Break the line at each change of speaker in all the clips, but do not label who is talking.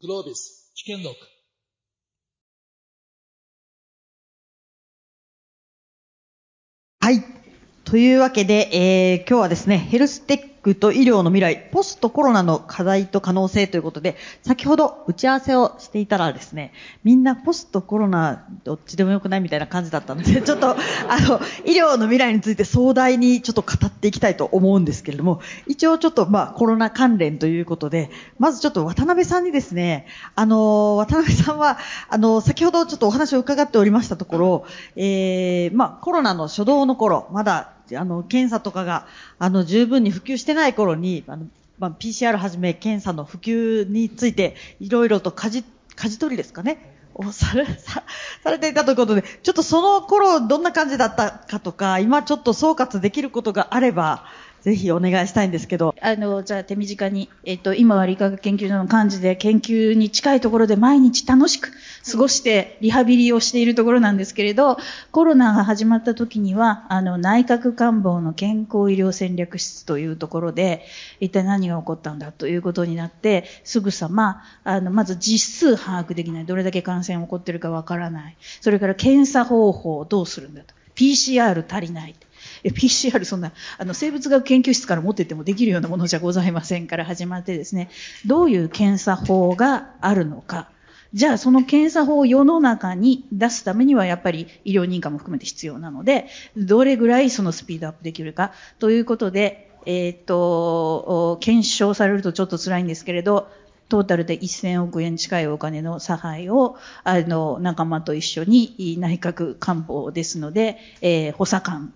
Globis, Chicken Look.
はい。というわけで、えー今日はですね、ヘルステックと医療の未来、ポストコロナの課題と可能性ということで、先ほど打ち合わせをしていたらですね、みんなポストコロナどっちでもよくないみたいな感じだったので、ちょっと、あの、医療の未来について壮大にちょっと語っていきたいと思うんですけれども、一応ちょっとまあコロナ関連ということで、まずちょっと渡辺さんにですね、あの、渡辺さんは、あの、先ほどちょっとお話を伺っておりましたところ、えー、まあコロナの初動の頃、まだあの、検査とかが、あの、十分に普及してない頃に、あの、まあ、PCR はじめ検査の普及について、いろいろと舵、舵取りですかね。をされ、さ、されていたということで、ちょっとその頃どんな感じだったかとか、今ちょっと総括できることがあれば、ぜひお願いしたいんですけど。
あの、じゃあ手短に、えっと、今は理化学研究所の幹事で研究に近いところで毎日楽しく過ごしてリハビリをしているところなんですけれど、コロナが始まった時には、あの、内閣官房の健康医療戦略室というところで、一体何が起こったんだということになって、すぐさま、あの、まず実数把握できない。どれだけ感染起こってるかわからない。それから検査方法をどうするんだと。PCR 足りない。え PCR そんなあの生物学研究室から持ってってもできるようなものじゃございませんから始まってですね。どういう検査法があるのか。じゃあその検査法を世の中に出すためにはやっぱり医療認可も含めて必要なのでどれぐらいそのスピードアップできるか。ということで、えーっと検証されるとちょっと辛いんですけれどトータルで1000億円近いお金の差配を、あの、仲間と一緒に内閣官房ですので、えー補佐官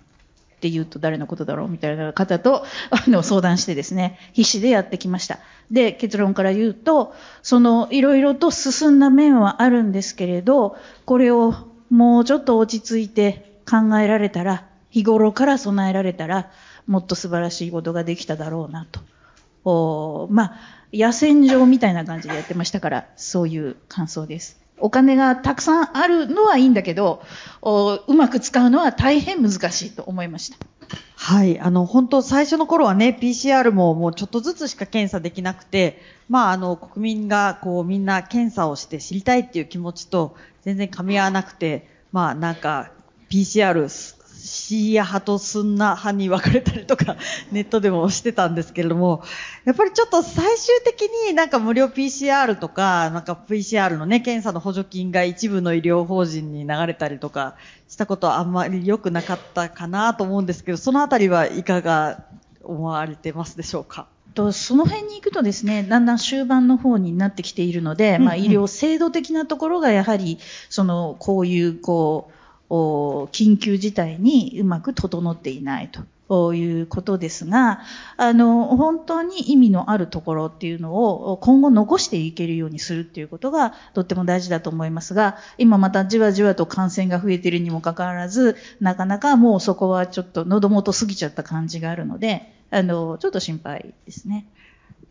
って言うと誰のことだろうみたいな方と、あの、相談してですね、必死でやってきました。で、結論から言うと、その、いろいろと進んだ面はあるんですけれど、これをもうちょっと落ち着いて考えられたら、日頃から備えられたら、もっと素晴らしいことができただろうなと。おまあ、野戦場みたいな感じでやってましたから、そういう感想です。お金がたくさんあるのはいいんだけど、うまく使うのは大変難しいと思いました。
はい。あの、本当最初の頃はね、PCR ももうちょっとずつしか検査できなくて、まあ、あの、国民がこうみんな検査をして知りたいっていう気持ちと全然噛み合わなくて、まあ、なんか、PCR、シーア派とスンナ派に分かれたりとか、ネットでもしてたんですけれども、やっぱりちょっと最終的になんか無料 PCR とか、なんか PCR のね、検査の補助金が一部の医療法人に流れたりとかしたことはあんまり良くなかったかなと思うんですけど、そのあたりはいかが思われてますでしょうか？
とその辺に行くとですね、だんだん終盤の方になってきているので、まあ医療制度的なところがやはり、その、こういう、こう、お緊急事態にうまく整っていないと。いうことですが、あの、本当に意味のあるところっていうのを今後残していけるようにするっていうことがとっても大事だと思いますが、今またじわじわと感染が増えているにもかかわらず、なかなかもうそこはちょっと喉元過ぎちゃった感じがあるので、あの、ちょっと心配ですね。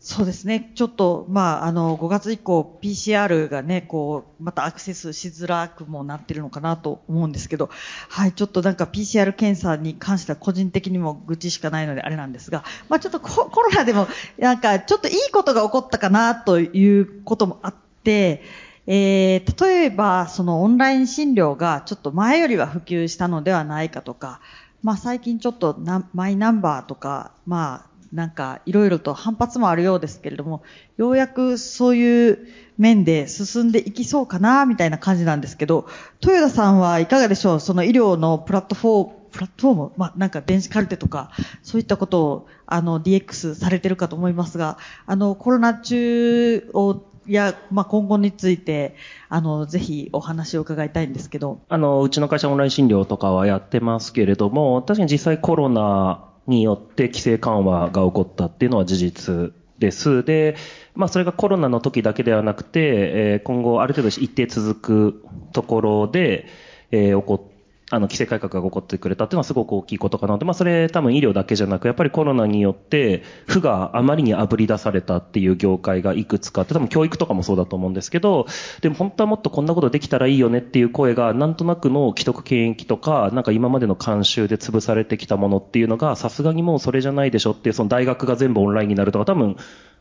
そうですね。ちょっと、まあ、あの、5月以降、PCR がね、こう、またアクセスしづらくもなってるのかなと思うんですけど、はい、ちょっとなんか PCR 検査に関しては個人的にも愚痴しかないのであれなんですが、まあちょっとココロナでも、なんかちょっといいことが起こったかなということもあって、えー、例えば、そのオンライン診療がちょっと前よりは普及したのではないかとか、まあ最近ちょっとマイナンバーとか、まあなんかいろいろと反発もあるようですけれども、ようやくそういう面で進んでいきそうかな、みたいな感じなんですけど、豊田さんはいかがでしょう？その医療のプラットフォーム、プラットフォーム、まあ、なんか電子カルテとか、そういったことを、あの、DX されてるかと思いますが、あの、コロナ中をい、や、まあ、今後について、あの、ぜひお話を伺いたいんですけど。
あの、うちの会社オンライン診療とかはやってますけれども、確かに実際コロナによって規制緩和が起こったっていうのは事実です。で、まあそれがコロナの時だけではなくて、えー今後ある程度一定続くところで、えー起こっあの、規制改革が起こってくれたっていうのはすごく大きいことかなと。まあ、それ多分医療だけじゃなく、やっぱりコロナによって、負があまりに炙り出されたっていう業界がいくつかあって、多分教育とかもそうだと思うんですけど、でも本当はもっとこんなことできたらいいよねっていう声が、なんとなくの既得権益とか、なんか今までの慣習で潰されてきたものっていうのが、さすがにもうそれじゃないでしょっていう、その大学が全部オンラインになるとか、多分、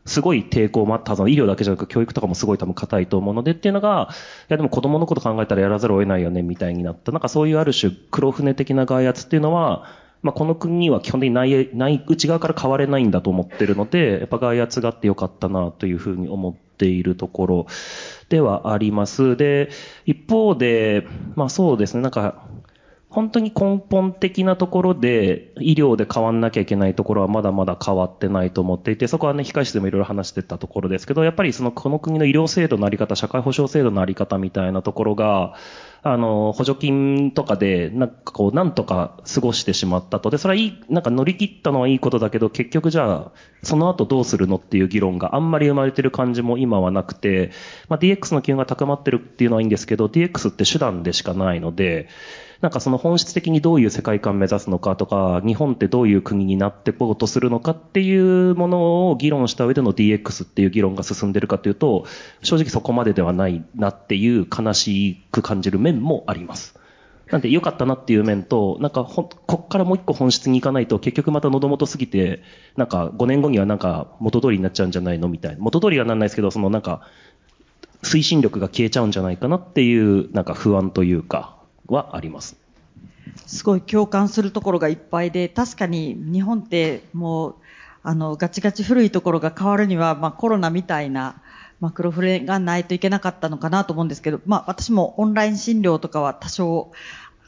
すごい抵抗もあったはずの医療だけじゃなく教育とかもすごい多分硬いと思うのでっていうのが、いやでも子供のこと考えたらやらざるを得ないよねみたいになった。なんかそういうある種黒船的な外圧っていうのは、まあ、この国は基本的にない、ない、内側から変われないんだと思ってるので、やっぱ外圧があってよかったなというふうに思っているところではあります。で、一方で、まあそうですね、なんか、本当に根本的なところで医療で変わんなきゃいけないところはまだまだ変わってないと思っていて、そこはね、控室でもいろいろ話してたところですけど、やっぱりその、この国の医療制度のあり方、社会保障制度のあり方みたいなところが、あの、補助金とかで、なんかこう、なんとか過ごしてしまったと。で、それはいい、なんか乗り切ったのはいいことだけど、結局じゃあ、その後どうするのっていう議論があんまり生まれてる感じも今はなくて、まあ、DX の機運が高まってるっていうのはいいんですけど、DX って手段でしかないので、なんかその本質的にどういう世界観を目指すのかとか、日本ってどういう国になっていこうとするのかっていうものを議論した上での DX っていう議論が進んでるかというと、正直そこまでではないなっていう悲しく感じる面もあります。なんで良かったなっていう面と、なんかほ、こっからもう一個本質に行かないと結局また喉元すぎて、なんか5年後にはなんか元通りになっちゃうんじゃないのみたいな。元通りはなんないですけど、そのなんか、推進力が消えちゃうんじゃないかなっていう、なんか不安というか、はあります。
すごい共感するところがいっぱいで、確かに日本ってもう、あの、ガチガチ古いところが変わるには、まあコロナみたいな、マクロフレがないといけなかったのかなと思うんですけど、まあ私もオンライン診療とかは多少、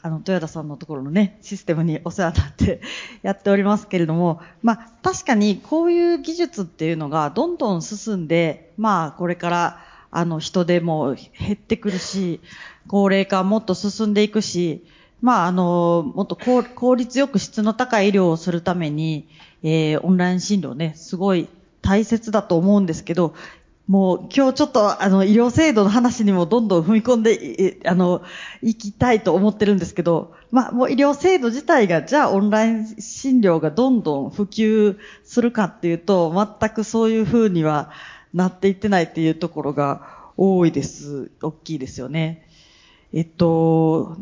あの、豊田さんのところのね、システムにお世話になってやっておりますけれども、まあ確かにこういう技術っていうのがどんどん進んで、まあこれからあの人手も減ってくるし、高齢化もっと進んでいくし、まあ、あの、もっと効率よく質の高い医療をするために、えー、オンライン診療ね、すごい大切だと思うんですけど、もう今日ちょっとあの医療制度の話にもどんどん踏み込んで、あの、行きたいと思ってるんですけど、まあもう医療制度自体がじゃあオンライン診療がどんどん普及するかっていうと、全くそういうふうにはなっていってないっていうところが多いです。大きいですよね。えっと、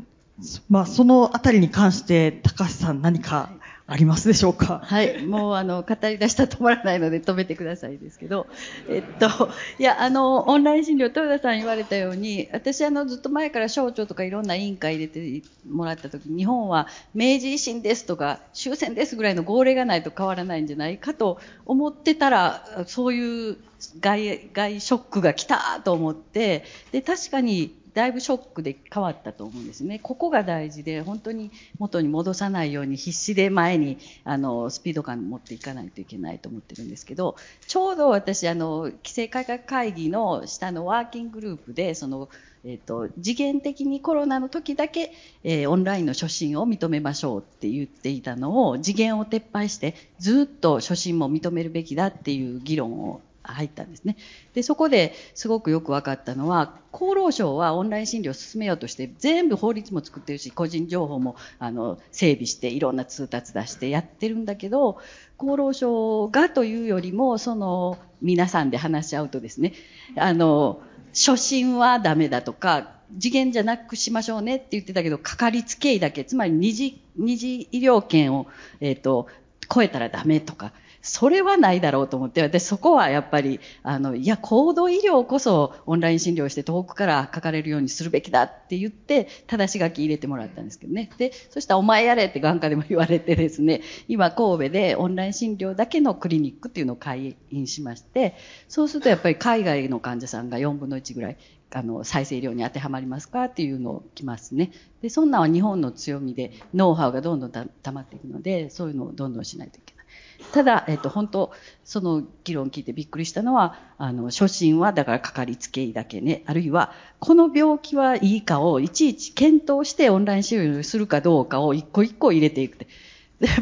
まあ、そのあたりに関して、高橋さん何かありますでしょうか？
はい。もう、あの、語り出したら止まらないので止めてくださいですけど、えっと、いや、あの、オンライン診療、豊田さん言われたように、私、あの、ずっと前から省庁とかいろんな委員会入れてもらった時日本は明治維新ですとか、終戦ですぐらいの号令がないと変わらないんじゃないかと思ってたら、そういう外、外ショックが来たと思って、で、確かに、だいぶショックで変わったと思うんですね。ここが大事で、本当に元に戻さないように必死で前に、あの、スピード感持っていかないといけないと思ってるんですけど、ちょうど私、あの、規制改革会議の下のワーキンググループで、その、えっ、ー、と、次元的にコロナの時だけ、えー、オンラインの初診を認めましょうって言っていたのを、次元を撤廃して、ずっと初診も認めるべきだっていう議論を入ったんですね。で、そこですごくよく分かったのは、厚労省はオンライン診療を進めようとして、全部法律も作ってるし、個人情報も、あの、整備して、いろんな通達出してやってるんだけど、厚労省がというよりも、その、皆さんで話し合うとですね、あの、初診はダメだとか、次元じゃなくしましょうねって言ってたけど、かかりつけ医だけ、つまり二次、二次医療圏を、えっ、ー、と、超えたらダメとか、それはないだろうと思って、私そこはやっぱり、あの、いや、高度医療こそオンライン診療して遠くから書かれるようにするべきだって言って、正し書き入れてもらったんですけどね。で、そしたらお前やれって眼科でも言われてですね、今神戸でオンライン診療だけのクリニックっていうのを開院しまして、そうするとやっぱり海外の患者さんが4分の1ぐらいあの、再生医療に当てはまりますかっていうのを来ますね。で、そんなんは日本の強みで、ノウハウがどんどんたまっていくので、そういうのをどんどんしないといけない。ただ、えっと、本当、その議論を聞いてびっくりしたのは、あの、初診はだからかかりつけ医だけね、あるいは、この病気はいいかをいちいち検討してオンライン診療するかどうかを一個一個入れていくって。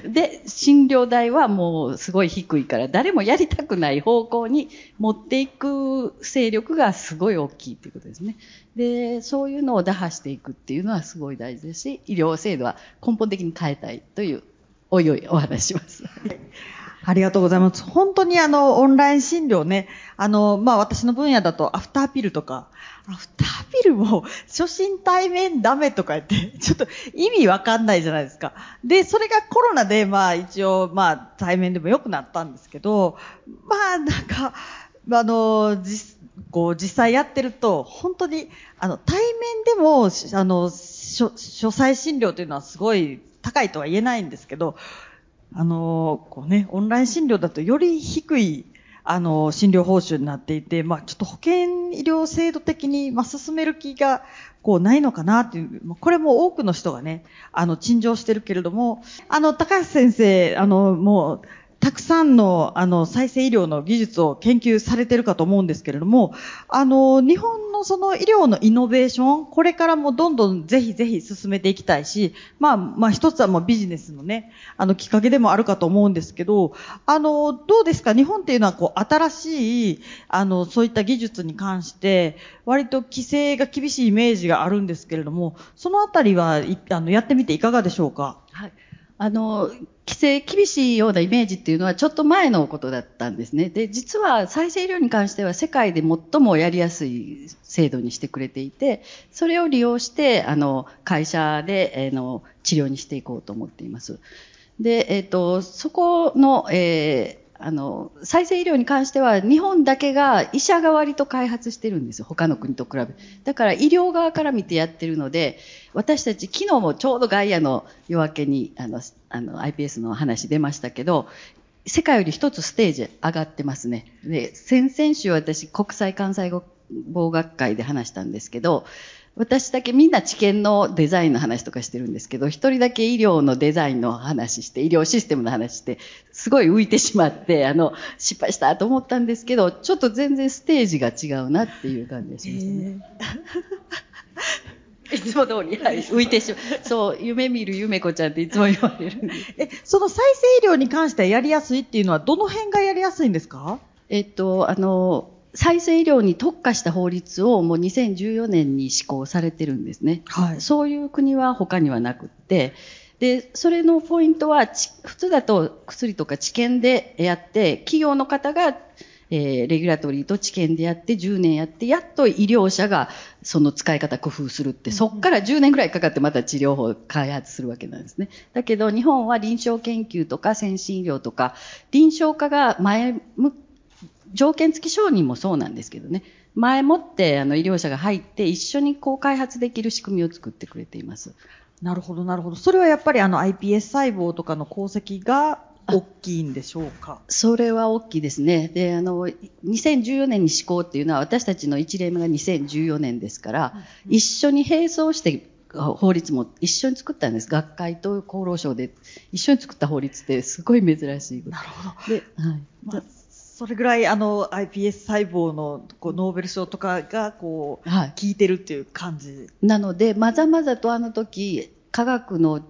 で、診療代はもうすごい低いから、誰もやりたくない方向に持っていく勢力がすごい大きいということですね。で、そういうのを打破していくっていうのはすごい大事ですし、医療制度は根本的に変えたいというおいおいお話します。
ありがとうございます。本当にあの、オンライン診療ね、あの、まあ、私の分野だとアフターピルとか、アフターピルも初心対面ダメとか言って、ちょっと意味わかんないじゃないですか。で、それがコロナで、まあ一応、まあ対面でも良くなったんですけど、まあなんか、あの、実、こう実際やってると、本当に、あの、対面でも、あの、書書斎診療というのはすごい高いとは言えないんですけど、あの、こうね、オンライン診療だとより低い、あの、診療報酬になっていて、まあ、ちょっと保険医療制度的に、まあ、進める気が、こう、ないのかなっていう、これも多くの人がね、あの、陳情してるけれども、あの、高橋先生、あの、もう、たくさんの、あの、再生医療の技術を研究されてるかと思うんですけれども、あの、日本のその医療のイノベーション、これからもどんどんぜひぜひ進めていきたいし、まあ、まあ一つはもうビジネスのね、あの、きっかけでもあるかと思うんですけど、あの、どうですか？日本っていうのはこう、新しい、あの、そういった技術に関して、割と規制が厳しいイメージがあるんですけれども、そのあたりは、あの、やってみていかがでしょうか？
はい。あの、規制厳しいようなイメージっていうのはちょっと前のことだったんですね。で、実は再生医療に関しては世界で最もやりやすい制度にしてくれていて、それを利用して、あの、会社で、えの、治療にしていこうと思っています。で、えっ、と、そこの、えーあの、再生医療に関しては日本だけが医者が割と開発してるんですよ。他の国と比べ。だから医療側から見てやってるので、私たち昨日もちょうどガイアの夜明けにあの、あの iPS の話出ましたけど、世界より一つステージ上がってますね。で、先々週私国際関西語防学会で話したんですけど、私だけみんな知見のデザインの話とかしてるんですけど、一人だけ医療のデザインの話して、医療システムの話して、すごい浮いてしまって、あの、失敗したと思ったんですけど、ちょっと全然ステージが違うなっていう感じがしましたね。いつも通り、はい、浮いてしまう。そう、夢見る夢子ちゃんっていつも言われるんです。
え、その再生医療に関してはやりやすいっていうのは、どの辺がやりやすいんですか？
えっと、あの、再生医療に特化した法律をもう2014年に施行されてるんですね。
はい
そういう国は他にはなくって、で、それのポイントは、ち普通だと薬とか治験でやって、企業の方が、えーレギュラトリーと治験でやって10年やって、やっと医療者がその使い方工夫するって、そっから10年ぐらいかかってまた治療法を開発するわけなんですね。だけど日本は臨床研究とか先進医療とか、臨床家が前向条件付き承認もそうなんですけどね、前もってあの医療者が入って一緒にこう開発できる仕組みを作ってくれています。
なるほど、なるほど。それはやっぱりあの iPS 細胞とかの功績が大きいんでしょうか？
それは大きいですね。で、あの、2014年に施行っていうのは私たちの1例目が2014年ですから、一緒に並走して法律も一緒に作ったんです。学会と厚労省で一緒に作った法律ってすごい珍しいこと。
なるほど。
で、はい。
まあ、それぐらいあの iPS 細胞のこうノーベル賞とかがこう、
はい。
効いてるっていう感じ。
なので、まざまざとあの時、科学の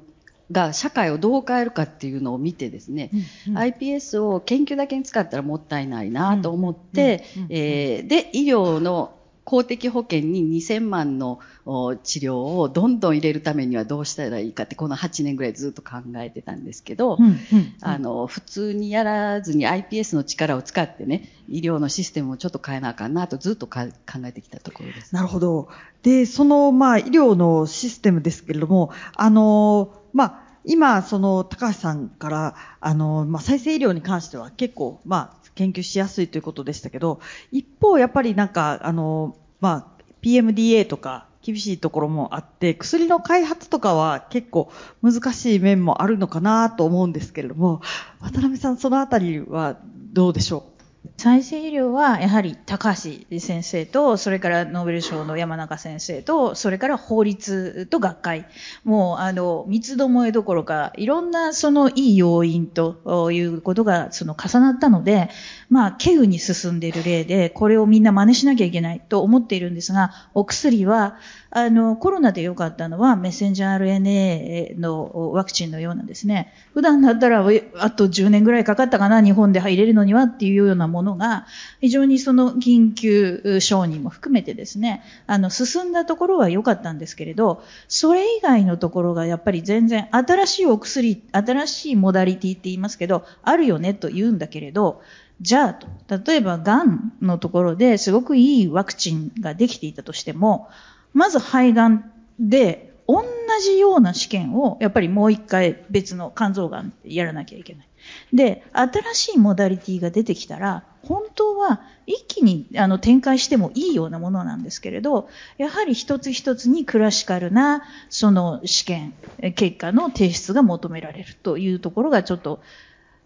が社会をどう変えるかっていうのを見てですね、
うんうん。
iPS を研究だけに使ったらもったいないなと思ってで、医療の公的保険に2000万のお治療をどんどん入れるためにはどうしたらいいかって、この8年ぐらいずっと考えてたんですけど、
うんうん
あの、普通にやらずに iPS の力を使ってね、医療のシステムをちょっと変えなあかんなとずっとか考えてきたところです。
なるほど。で、その、まあ、医療のシステムですけれども、あの、まあ、今、その、高橋さんから、あの、まあ、再生医療に関しては結構、まあ、研究しやすいということでしたけど、一方、やっぱりなんか、あの、まあ、PMDA とか、厳しいところもあって、薬の開発とかは結構難しい面もあるのかなと思うんですけれども、渡辺さん、そのあたりはどうでしょう？
再生医療はやはり高橋先生と、それからノーベル賞の山中先生と、それから法律と学会。もう、あの、三つどもえどころか、いろんなそのいい要因ということがその重なったので、まあ、稀有に進んでいる例で、これをみんな真似しなきゃいけないと思っているんですが、お薬は、あの、コロナで良かったのは、メッセンジャー RNA のワクチンのようなですね、普段だったら、あと10年ぐらいかかったかな、日本で入れるのにはっていうようなもののが、非常にその緊急承認も含めてですね、あの、進んだところは良かったんですけれど、それ以外のところがやっぱり全然新しいお薬、新しいモダリティって言いますけど、あるよねと言うんだけれど、じゃあ、例えばがんのところですごくいいワクチンができていたとしても、まず肺がんで同じような試験をやっぱりもう一回別の肝臓がんやらなきゃいけない。で、新しいモダリティが出てきたら、本当は一気にあの展開してもいいようなものなんですけれど、やはり一つ一つにクラシカルなその試験結果の提出が求められるというところがちょっと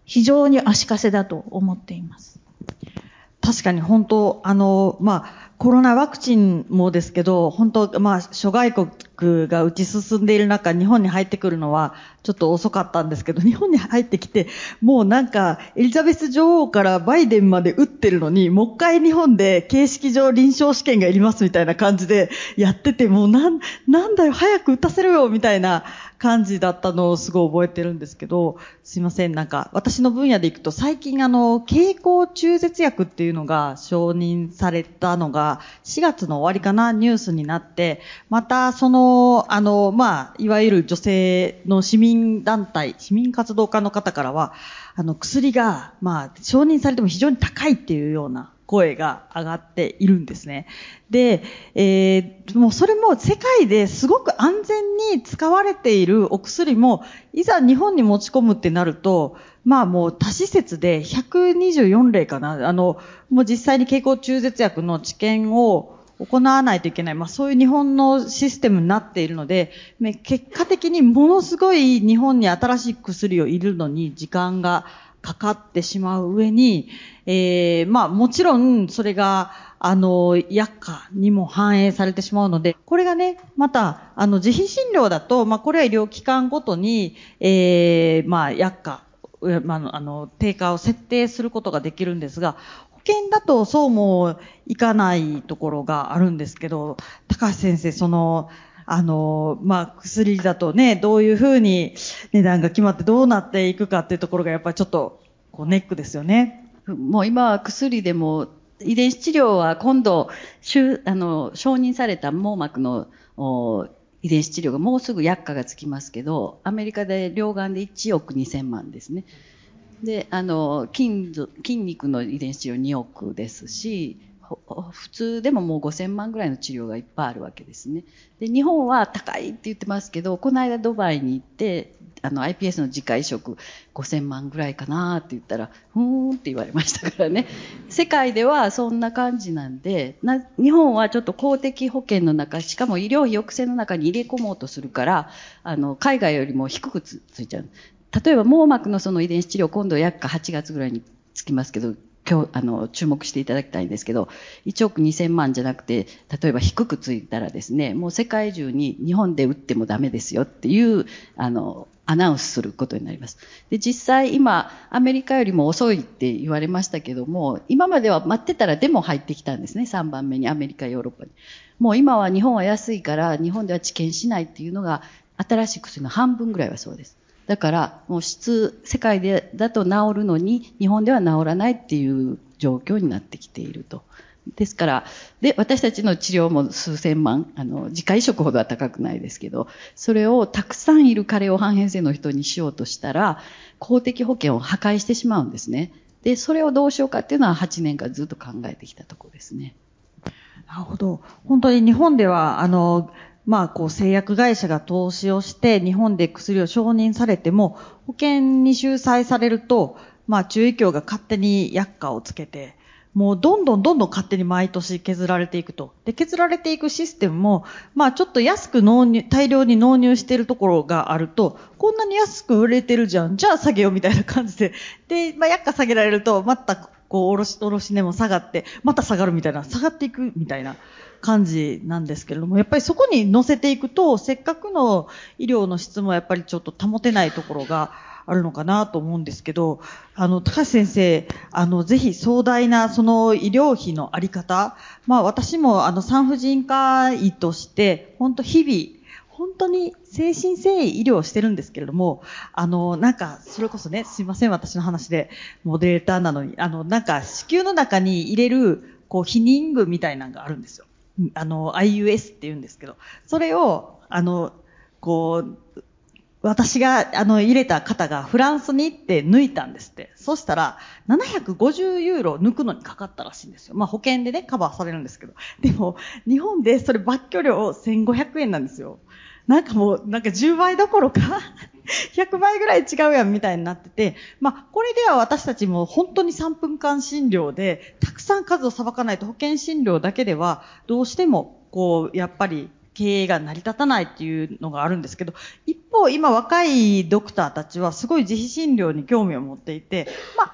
非常に足かせだと思っています。
確かに本当、あの、まあ、コロナワクチンもですけど、本当、まあ、諸外国が打ち進んでいる中、日本に入ってくるのは、ちょっと遅かったんですけど、日本に入ってきて、もうなんか、エリザベス女王からバイデンまで打ってるのに、もう一回日本で形式上臨床試験がいりますみたいな感じでやってて、もうなん、なんだよ、早く打たせろよ、みたいな感じだったのをすごい覚えてるんですけど、すいません、なんか、私の分野でいくと、最近あの、経口中絶薬っていうのが承認されたのが、4月の終わりかな、ニュースになって、また、その、あの、まあ、いわゆる女性の市民団体、市民活動家の方からは、あの、薬が、まあ、承認されても非常に高いっていうような声が上がっているんですね。で、えー、もうそれも世界ですごく安全に使われているお薬も、いざ日本に持ち込むってなると、まあもう多施設で124例かな。あの、もう実際に経口中絶薬の治験を行わないといけない。まあそういう日本のシステムになっているので、結果的にものすごい日本に新しい薬を入れるのに時間がかかってしまう上に、えー、まあもちろんそれが、あの、薬価にも反映されてしまうので、これがね、また、あの、自費診療だと、まあこれは医療機関ごとに、えー、まあ薬価まあ、あの、定価を設定することができるんですが、保険だとそうもいかないところがあるんですけど、高橋先生、その、あの、まあ、薬だとね、どういうふうに値段が決まってどうなっていくかっていうところがやっぱりちょっと、こうネックですよね。
もう今は薬でも、遺伝子治療は今度、あの、承認された網膜の遺伝子治療がもうすぐ薬価がつきますけど、アメリカで両眼で1億2000万ですね。で、あの、筋筋肉の遺伝子治療2億ですし、普通でももう5000万ぐらいの治療がいっぱいあるわけですね。で、日本は高いって言ってますけど、この間ドバイに行って、あの iPS の自家移植5000万ぐらいかなって言ったら、ふーんって言われましたからね。世界ではそんな感じなんで、な日本はちょっと公的保険の中、しかも医療費抑制の中に入れ込もうとするから、あの、海外よりも低くついちゃう。例えば網膜のその遺伝子治療、今度約8月ぐらいにつきますけど、今日、あの、注目していただきたいんですけど、1億2000万じゃなくて、例えば低くついたらですね、もう世界中に日本で打ってもダメですよっていう、あの、アナウンスすることになります。で、実際今、アメリカよりも遅いって言われましたけども、今までは待ってたらでも入ってきたんですね、3番目にアメリカ、ヨーロッパに。もう今は日本は安いから、日本では治験しないっていうのが、新しい薬の半分ぐらいはそうです。だから、もう質、世界でだと治るのに、日本では治らないっていう状況になってきていると。ですから、で、私たちの治療も数千万、あの、自家移植ほどは高くないですけど、それをたくさんいる加齢黄斑変性の人にしようとしたら、公的保険を破壊してしまうんですね。で、それをどうしようかっていうのは8年間ずっと考えてきたところですね。
なるほど。本当に日本では、あの、まあ、こう、製薬会社が投資をして、日本で薬を承認されても、保険に収載されると、まあ、中医協が勝手に薬価をつけて、もうどんどんどんどん勝手に毎年削られていくと。で、削られていくシステムも、まあちょっと安く納入、大量に納入しているところがあると、こんなに安く売れてるじゃん。じゃあ下げようみたいな感じで。で、まあ薬価下げられると、またこう、おろし、おろし値も下がって、また下がるみたいな、下がっていくみたいな。感じなんですけれども、やっぱりそこに乗せていくと、せっかくの医療の質もやっぱりちょっと保てないところがあるのかなと思うんですけど、あの、高橋先生、あの、ぜひ壮大なその医療費のあり方、まあ私もあの産婦人科医として、本当日々、本当に精神誠意医療をしてるんですけれども、あの、なんか、それこそね、すいません、私の話で、モデレーターなのに、あの、なんか、子宮の中に入れる、こう、避妊具みたいなのがあるんですよ。あの、IUS って言うんですけど、それを、あの、こう、私が、あの、入れた方がフランスに行って抜いたんですって。そしたら、750ユーロ抜くのにかかったらしいんですよ。まあ、保険でね、カバーされるんですけど。でも、日本でそれ罰居料1500円なんですよ。なんかもう、なんか10倍どころか 100倍ぐらい違うやんみたいになってて、まあ、これでは私たちも本当に3分間診療で、たくさん数をさばかないと保険診療だけでは、どうしても、こう、やっぱり経営が成り立たないっていうのがあるんですけど、一方、今若いドクターたちはすごい自費診療に興味を持っていて、まあ、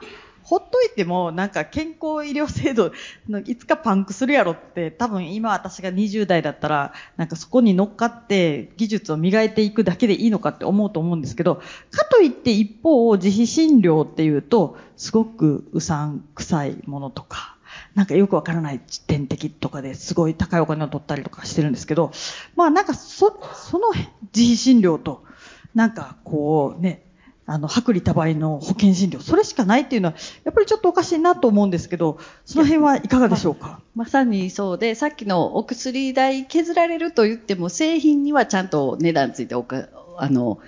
ほっといても、なんか健康医療制度のいつかパンクするやろって、多分今私が20代だったら、なんかそこに乗っかって技術を磨いていくだけでいいのかって思うと思うんですけど、かといって一方、自費診療っていうと、すごくうさんくさいものとか、なんかよくわからない点滴とかですごい高いお金を取ったりとかしてるんですけど、まあなんかそ、その自費診療と、なんかこうね、あの、薄利多売の保険診療、それしかないっていうのは、やっぱりちょっとおかしいなと思うんですけど、その辺はいかがでしょうか？
まさにそうで、さっきのお薬代削られると言っても、製品にはちゃんと値段ついておか、あの、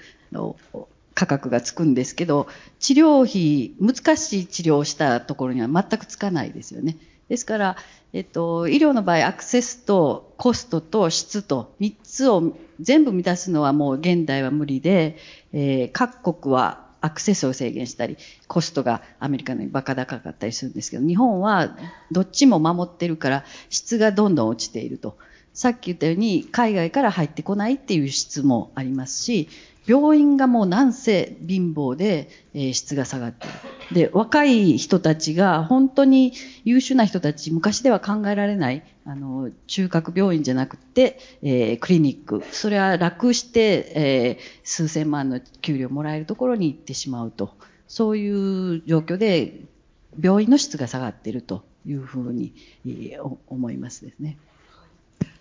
価格がつくんですけど、治療費、難しい治療をしたところには全くつかないですよね。ですから、えっと、医療の場合、アクセスとコストと質と3つを全部満たすのはもう現代は無理で、えー、各国はアクセスを制限したり、コストがアメリカのバカ高かったりするんですけど、日本はどっちも守ってるから質がどんどん落ちていると。さっき言ったように海外から入ってこないっていう質もありますし、病院がもうなんせ貧乏で、えー、質が下がってる。で、若い人たちが本当に優秀な人たち、昔では考えられない、あの、中核病院じゃなくて、えー、クリニック。それは楽して、えー、数千万の給料もらえるところに行ってしまうと。そういう状況で、病院の質が下がっているというふうに、えー、思いますですね。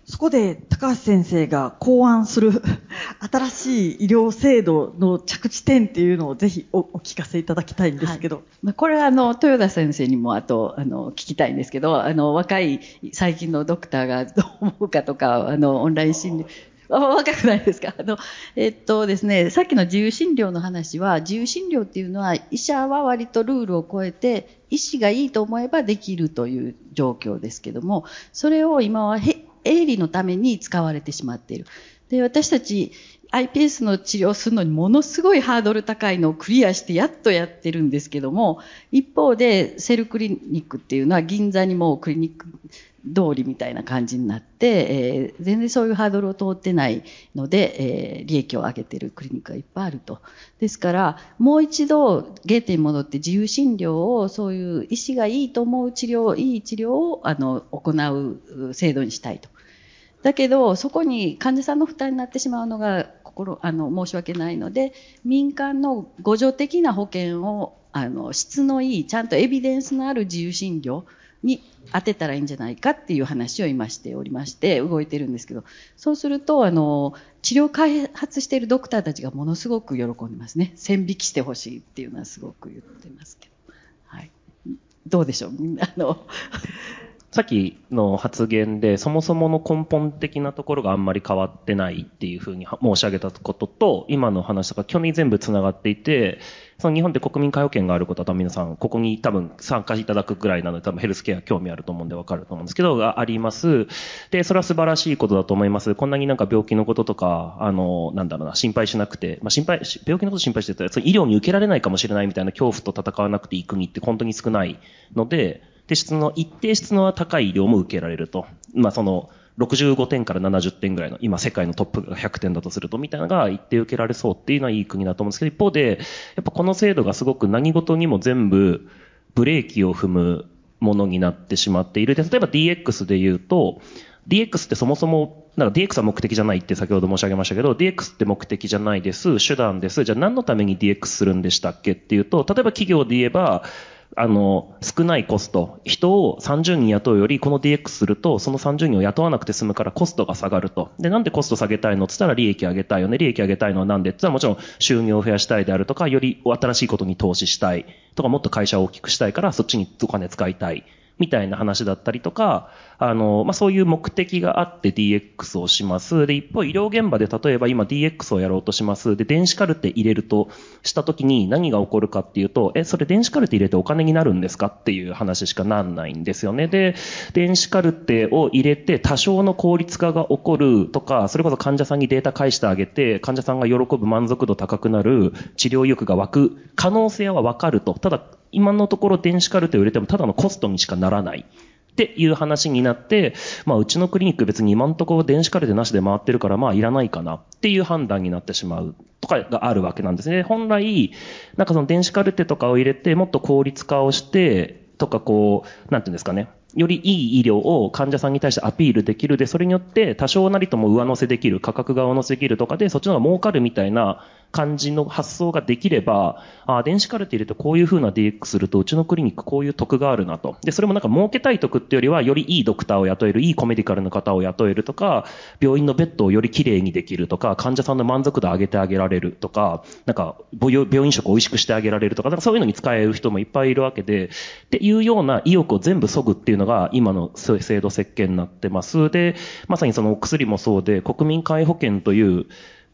そこで高橋先生が考案する 新しい医療制度の着地点っていうのをぜひお聞かせいただきたいんですけど。はい、
まあ、これはあの、豊田先生にもあと、あの、聞きたいんですけど、あの、若い最近のドクターが どう思うかとか、あの、オンライン診療、若くないですか？あの、えっとですね、さっきの自由診療の話は、自由診療っていうのは、医者は割とルールを超えて、医師がいいと思えばできるという状況ですけども、それを今は営利のために使われてしまっている。で、私たち iPS の治療するのにものすごいハードル高いのをクリアしてやっとやってるんですけども、一方でセルクリニックっていうのは銀座にもうクリニック通りみたいな感じになって、えー、全然そういうハードルを通ってないので、えー、利益を上げてるクリニックがいっぱいあると。ですから、もう一度原点に戻って自由診療を、そういう医師がいいと思う治療、いい治療をあの行う制度にしたいと。だけど、そこに患者さんの負担になってしまうのが心、あの、申し訳ないので、民間の互助的な保険を、あの、質のいい、ちゃんとエビデンスのある自由診療に当てたらいいんじゃないかっていう話を今しておりまして、動いてるんですけど、そうすると、あの、治療開発しているドクターたちがものすごく喜んでますね。線引きしてほしいっていうのはすごく言ってますけど。はい。どうでしょう？あの、
さっきの発言で、そもそもの根本的なところがあんまり変わってないっていうふうに申し上げたことと、今の話とか基本に全部繋がっていて、その日本で国民皆保険があることは多分皆さん、ここに多分参加いただくぐらいなので、多分ヘルスケア興味あると思うんでわかると思うんですけど、があります。で、それは素晴らしいことだと思います。こんなになんか病気のこととか、あの、なんだろうな、心配しなくて、まあ心配、病気のこと心配してたら、医療に受けられないかもしれないみたいな恐怖と戦わなくていい国って本当に少ないので、で、質の、一定質の高い医療も受けられると。まあ、その、65点から70点ぐらいの、今世界のトップが100点だとすると、みたいなのが一定受けられそうっていうのはいい国だと思うんですけど、一方で、やっぱこの制度がすごく何事にも全部ブレーキを踏むものになってしまっている。で、例えば DX で言うと、DX ってそもそも、なんか DX は目的じゃないって先ほど申し上げましたけど、DX って目的じゃないです、手段です。じゃあ何のために DX するんでしたっけっていうと、例えば企業で言えば、あの、少ないコスト、人を30人雇うより、この DX すると、その30人を雇わなくて済むからコストが下がると。で、なんでコスト下げたいの？って言ったら利益上げたいよね。利益上げたいのはなんで？って言ったらもちろん収入を増やしたいであるとか、より新しいことに投資したいとか、もっと会社を大きくしたいから、そっちにお金使いたい。みたいな話だったりとか、あの、まあ、そういう目的があって DX をします。で、一方、医療現場で例えば今 DX をやろうとします。で、電子カルテ入れるとした時に何が起こるかっていうと、え、それ電子カルテ入れてお金になるんですかっていう話しかなんないんですよね。で、電子カルテを入れて多少の効率化が起こるとか、それこそ患者さんにデータ返してあげて、患者さんが喜ぶ満足度高くなる治療意欲が湧く可能性はわかると。ただ、今のところ電子カルテを入れてもただのコストにしかならない。っていう話になって、まあ、うちのクリニック別に今んとこ電子カルテなしで回ってるから、まあ、いらないかなっていう判断になってしまうとかがあるわけなんですね。本来、なんかその電子カルテとかを入れて、もっと効率化をして、とかこう、なんていうんですかね。よりいい医療を患者さんに対してアピールできるで、それによって多少なりとも上乗せできる、価格が上乗せできるとかで、そっちの方が儲かるみたいな感じの発想ができれば、あ電子カルテ入れてこういう風な DX すると、うちのクリニックこういう得があるなと。で、それもなんか儲けたい得ってよりは、よりいいドクターを雇える、いいコメディカルの方を雇えるとか、病院のベッドをより綺麗にできるとか、患者さんの満足度を上げてあげられるとか、なんか、病院食を美味しくしてあげられるとか、なんかそういうのに使える人もいっぱいいるわけで、っていうような意欲を全部削ぐっていうのが、今の制度設計になってます。で、まさにそのお薬もそうで、国民皆保険という、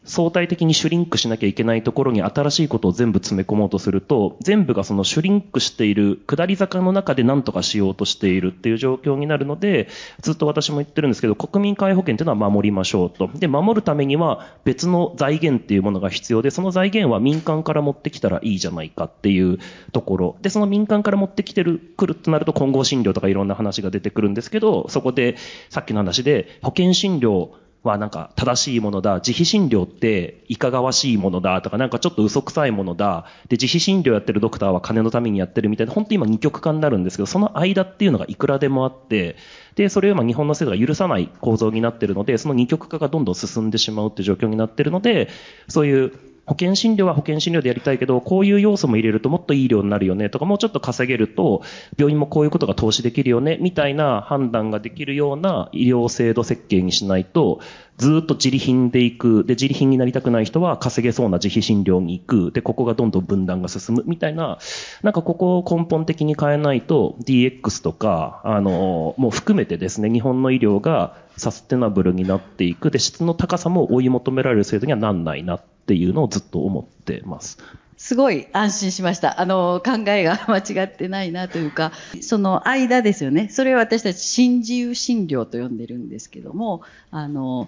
相対的にシュリンクしなきゃいけないところに新しいことを全部詰め込もうとすると、全部がそのシュリンクしている下り坂の中で何とかしようとしているっていう状況になるので、ずっと私も言ってるんですけど、国民皆保険っていうのは守りましょうと。で、守るためには別の財源っていうものが必要で、その財源は民間から持ってきたらいいじゃないかっていうところ。で、その民間から持ってきてる、来るとなると混合診療とかいろんな話が出てくるんですけど、そこでさっきの話で保険診療はなんか正しいものだ、自費診療っていかがわしいものだ。とか、なんかちょっと嘘くさいものだ、で、自費診療やってるドクターは金のためにやってるみたいな、本当に今二極化になるんですけど、その間っていうのがいくらでもあって、で、それを今日本の制度が許さない構造になってるので、その二極化がどんどん進んでしまうっていう状況になってるので、そういう保険診療は保険診療でやりたいけど、こういう要素も入れるともっといい量になるよねとか、もうちょっと稼げると、病院もこういうことが投資できるよね、みたいな判断ができるような医療制度設計にしないと、ずっと自利品で行く。で、自利品になりたくない人は稼げそうな自費診療に行く。で、ここがどんどん分断が進む。みたいな、なんかここを根本的に変えないと DX とか、あの、もう含めてですね、日本の医療がサステナブルになっていく。で、質の高さも追い求められる制度にはなんないなっていうのをずっと思ってます。
すごい安心しました。あの、考えが間違ってないなというか、その間ですよね。それを私たち新自由診療と呼んでるんですけども、あの、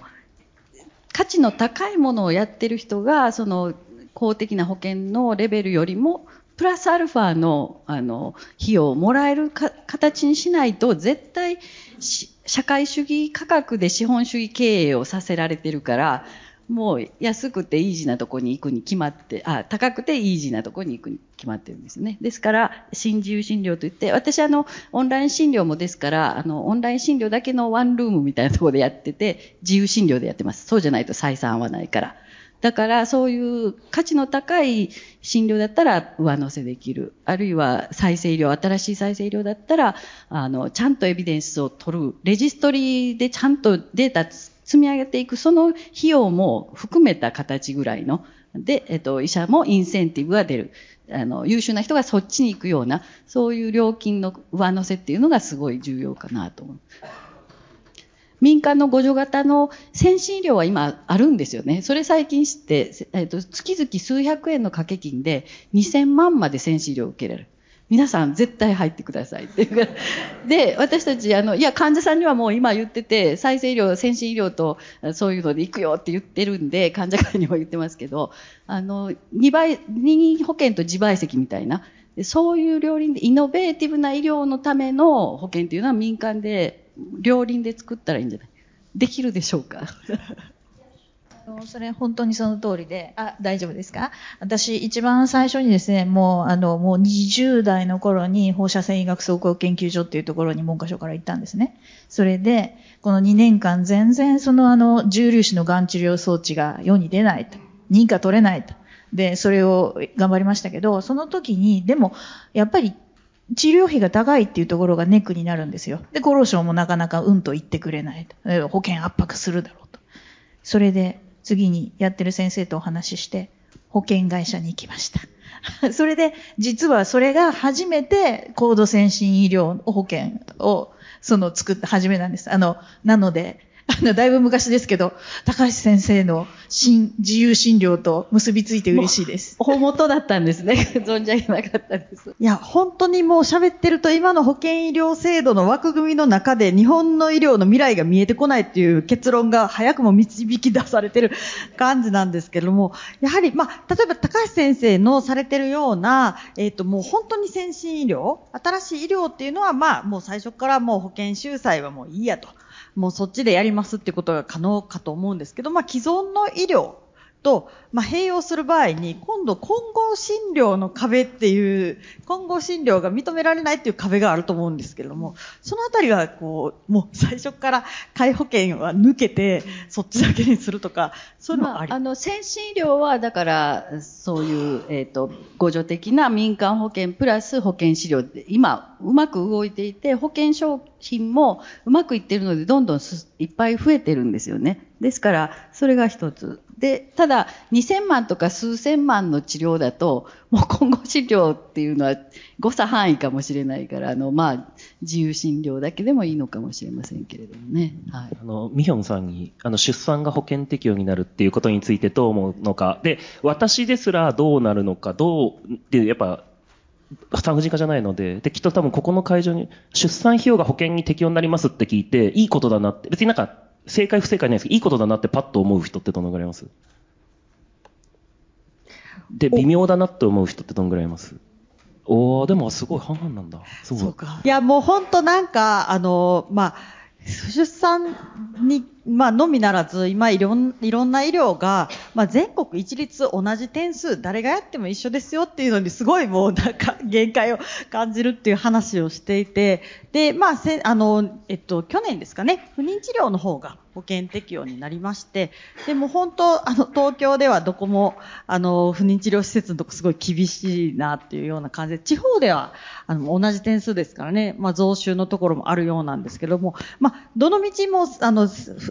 価値の高いものをやってる人が、その公的な保険のレベルよりも、プラスアルファの、あの、費用をもらえる形にしないと、絶対、社会主義価格で資本主義経営をさせられてるから、もう安くてイージーなとこに行くに決まって、あ、高くてイージーなとこに行くに決まってるんですね。ですから、新自由診療といって、私あの、オンライン診療もですから、あの、オンライン診療だけのワンルームみたいなところでやってて、自由診療でやってます。そうじゃないと採算合わないから。だから、そういう価値の高い診療だったら上乗せできる。あるいは再生医療、新しい再生医療だったら、あの、ちゃんとエビデンスを取る。レジストリでちゃんとデータ積み上げていく、その費用も含めた形ぐらいの、で、えっと、医者もインセンティブが出る。あの、優秀な人がそっちに行くような、そういう料金の上乗せっていうのがすごい重要かなと思う。民間の互助型の先進医療は今あるんですよね。それ最近知って、えっと、月々数百円の掛け金で2000万まで先進医療を受けられる。皆さん絶対入ってください。っていうか。で、私たち、あの、いや、患者さんにはもう今言ってて、再生医療、先進医療とそういうので行くよって言ってるんで、患者会にも言ってますけど、あの、2倍、任意保険と自賠責みたいな、そういう両輪で、イノベーティブな医療のための保険っていうのは民間で、両輪で作ったらいいんじゃない？できるでしょうか？
それ本当にその通りで、あ、大丈夫ですか？私一番最初にですね、もうあの、もう20代の頃に放射線医学総合研究所っていうところに文科省から行ったんですね。それで、この2年間全然そのあの、重粒子のがん治療装置が世に出ないと。認可取れないと。で、それを頑張りましたけど、その時に、でも、やっぱり治療費が高いっていうところがネックになるんですよ。で、厚労省もなかなかうんと言ってくれないと。保険圧迫するだろうと。それで、次にやってる先生とお話しして、保険会社に行きました。それで、実はそれが初めて高度先進医療保険を、その作った初めなんです。あの、なので、あの、だいぶ昔ですけど、高橋先生の新、自由診療と結びついて嬉しいです。
大元だったんですね。存じ上げなかったです。
いや、本当にもう喋ってると今の保険医療制度の枠組みの中で日本の医療の未来が見えてこないっていう結論が早くも導き出されてる感じなんですけれども、やはり、まあ、例えば高橋先生のされてるような、えっ、ー、と、もう本当に先進医療、新しい医療っていうのは、まあ、もう最初からもう保険収載はもういいやと。もうそっちでやりますってことが可能かと思うんですけど、まあ、既存の医療と、まあ、併用する場合に、今度混合診療の壁っていう、混合診療が認められないっていう壁があると思うんですけれども、そのあたりは、こう、もう最初から介保険は抜けて、そっちだけにするとか、そういうのはあり、
まあ、あの、先進医療は、だから、そういう、えっ、ー、と、互助的な民間保険プラス保険資料で、今、うまく動いていて、保険商品もうまくいってるので、どんどんいっぱい増えてるんですよね。ですから、それが一つ。で、ただ、2000万とか数千万の治療だと、もう今後治療っていうのは誤差範囲かもしれないから、あの、まあ、自由診療だけでもいいのかもしれませんけれどもね。はい。
あの、ミヒョンさんに、あの、出産が保険適用になるっていうことについてどう思うのか。で、私ですらどうなるのか、どう、で、やっぱ、産婦人科じゃないので、で、きっと多分ここの会場に、出産費用が保険に適用になりますって聞いて、いいことだなって、別になんか、正解不正解ないです。けど、いいことだなってパッと思う人ってどのぐらいいます？で、微妙だなって思う人ってどのぐらいいます？おー、でもすごい半々なんだ。
そう。か。いや、もう本当なんか、あの、まあ、出産に、まあ、のみならず、今いろん、いろんな医療が、まあ、全国一律同じ点数、誰がやっても一緒ですよっていうのにすごいもうなんか限界を感じるっていう話をしていて、で、まあ、せ、あの、えっと、去年ですかね、不妊治療の方が保険適用になりまして、でも本当、あの、東京ではどこも、あの、不妊治療施設のとこすごい厳しいなっていうような感じで、地方では、あの、同じ点数ですからね、まあ、増収のところもあるようなんですけども、まあ、どの道も、あの、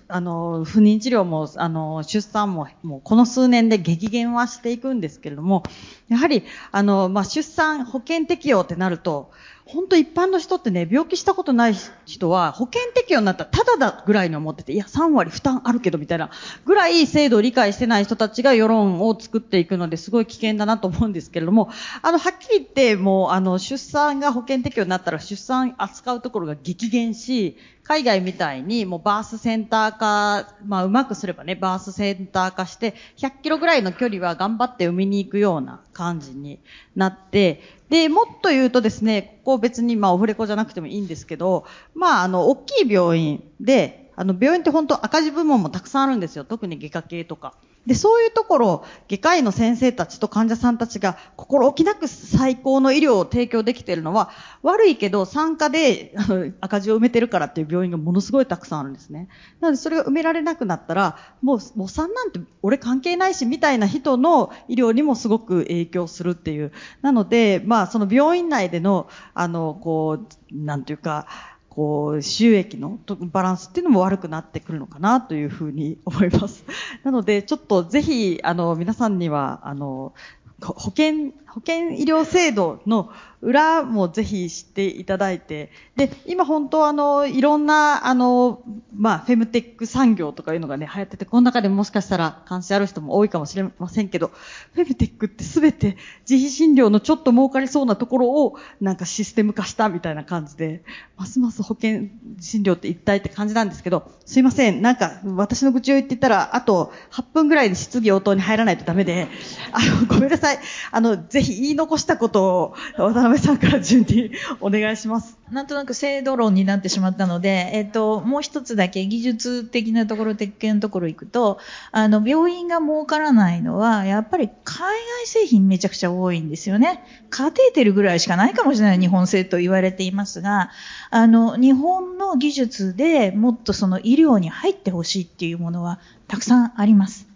あの、不妊治療も、あの、出産も、もうこの数年で激減はしていくんですけれども、やはり、あの、まあ、出産保険適用ってなると、本当一般の人ってね、病気したことない人は保険適用になったらただだぐらいに思ってて、いや、3割負担あるけどみたいなぐらい制度を理解してない人たちが世論を作っていくのですごい危険だなと思うんですけれども、あの、はっきり言って、もう、あの、出産が保険適用になったら出産扱うところが激減し、海外みたいにもうバースセンター化、まあうまくすればね、バースセンター化して、100キロぐらいの距離は頑張って産みに行くような感じになって、で、もっと言うとですね、ここ別にまあオフレコじゃなくてもいいんですけど、まああの、大きい病院で、あの、病院って本当赤字部門もたくさんあるんですよ。特に外科系とか。で、そういうところ、外科医の先生たちと患者さんたちが心置きなく最高の医療を提供できているのは、悪いけど参加で赤字を埋めてるからっていう病院がものすごいたくさんあるんですね。なので、それが埋められなくなったら、もう、もう産なんて俺関係ないし、みたいな人の医療にもすごく影響するっていう。なので、まあ、その病院内での、あの、こう、なんていうか、こう、収益のバランスっていうのも悪くなってくるのかなというふうに思います。なので、ちょっとぜひ、あの、皆さんには、あの、保険、保険医療制度の裏もぜひ知っていただいて、で、今本当あの、いろんな、あの、まあ、フェムテック産業とかいうのがね、流行ってて、この中でもしかしたら関心ある人も多いかもしれませんけど、フェムテックってすべて自費診療のちょっと儲かりそうなところを、なんかシステム化したみたいな感じで、ますます保険診療って一体って感じなんですけど、すいません、なんか私の愚痴を言ってたら、あと8分ぐらいで質疑応答に入らないとダメで、あの、ごめんなさい。あの、ぜぜひ言い残したことを渡辺さんから順にお願いします。
なんとなく制度論になってしまったので、えっと、もう一つだけ技術的なところ、鉄拳のところ行くと、あの、病院が儲からないのは、やっぱり海外製品めちゃくちゃ多いんですよね。カテーテルぐらいしかないかもしれない日本製と言われていますが、あの、日本の技術でもっとその医療に入ってほしいっていうものはたくさんあります。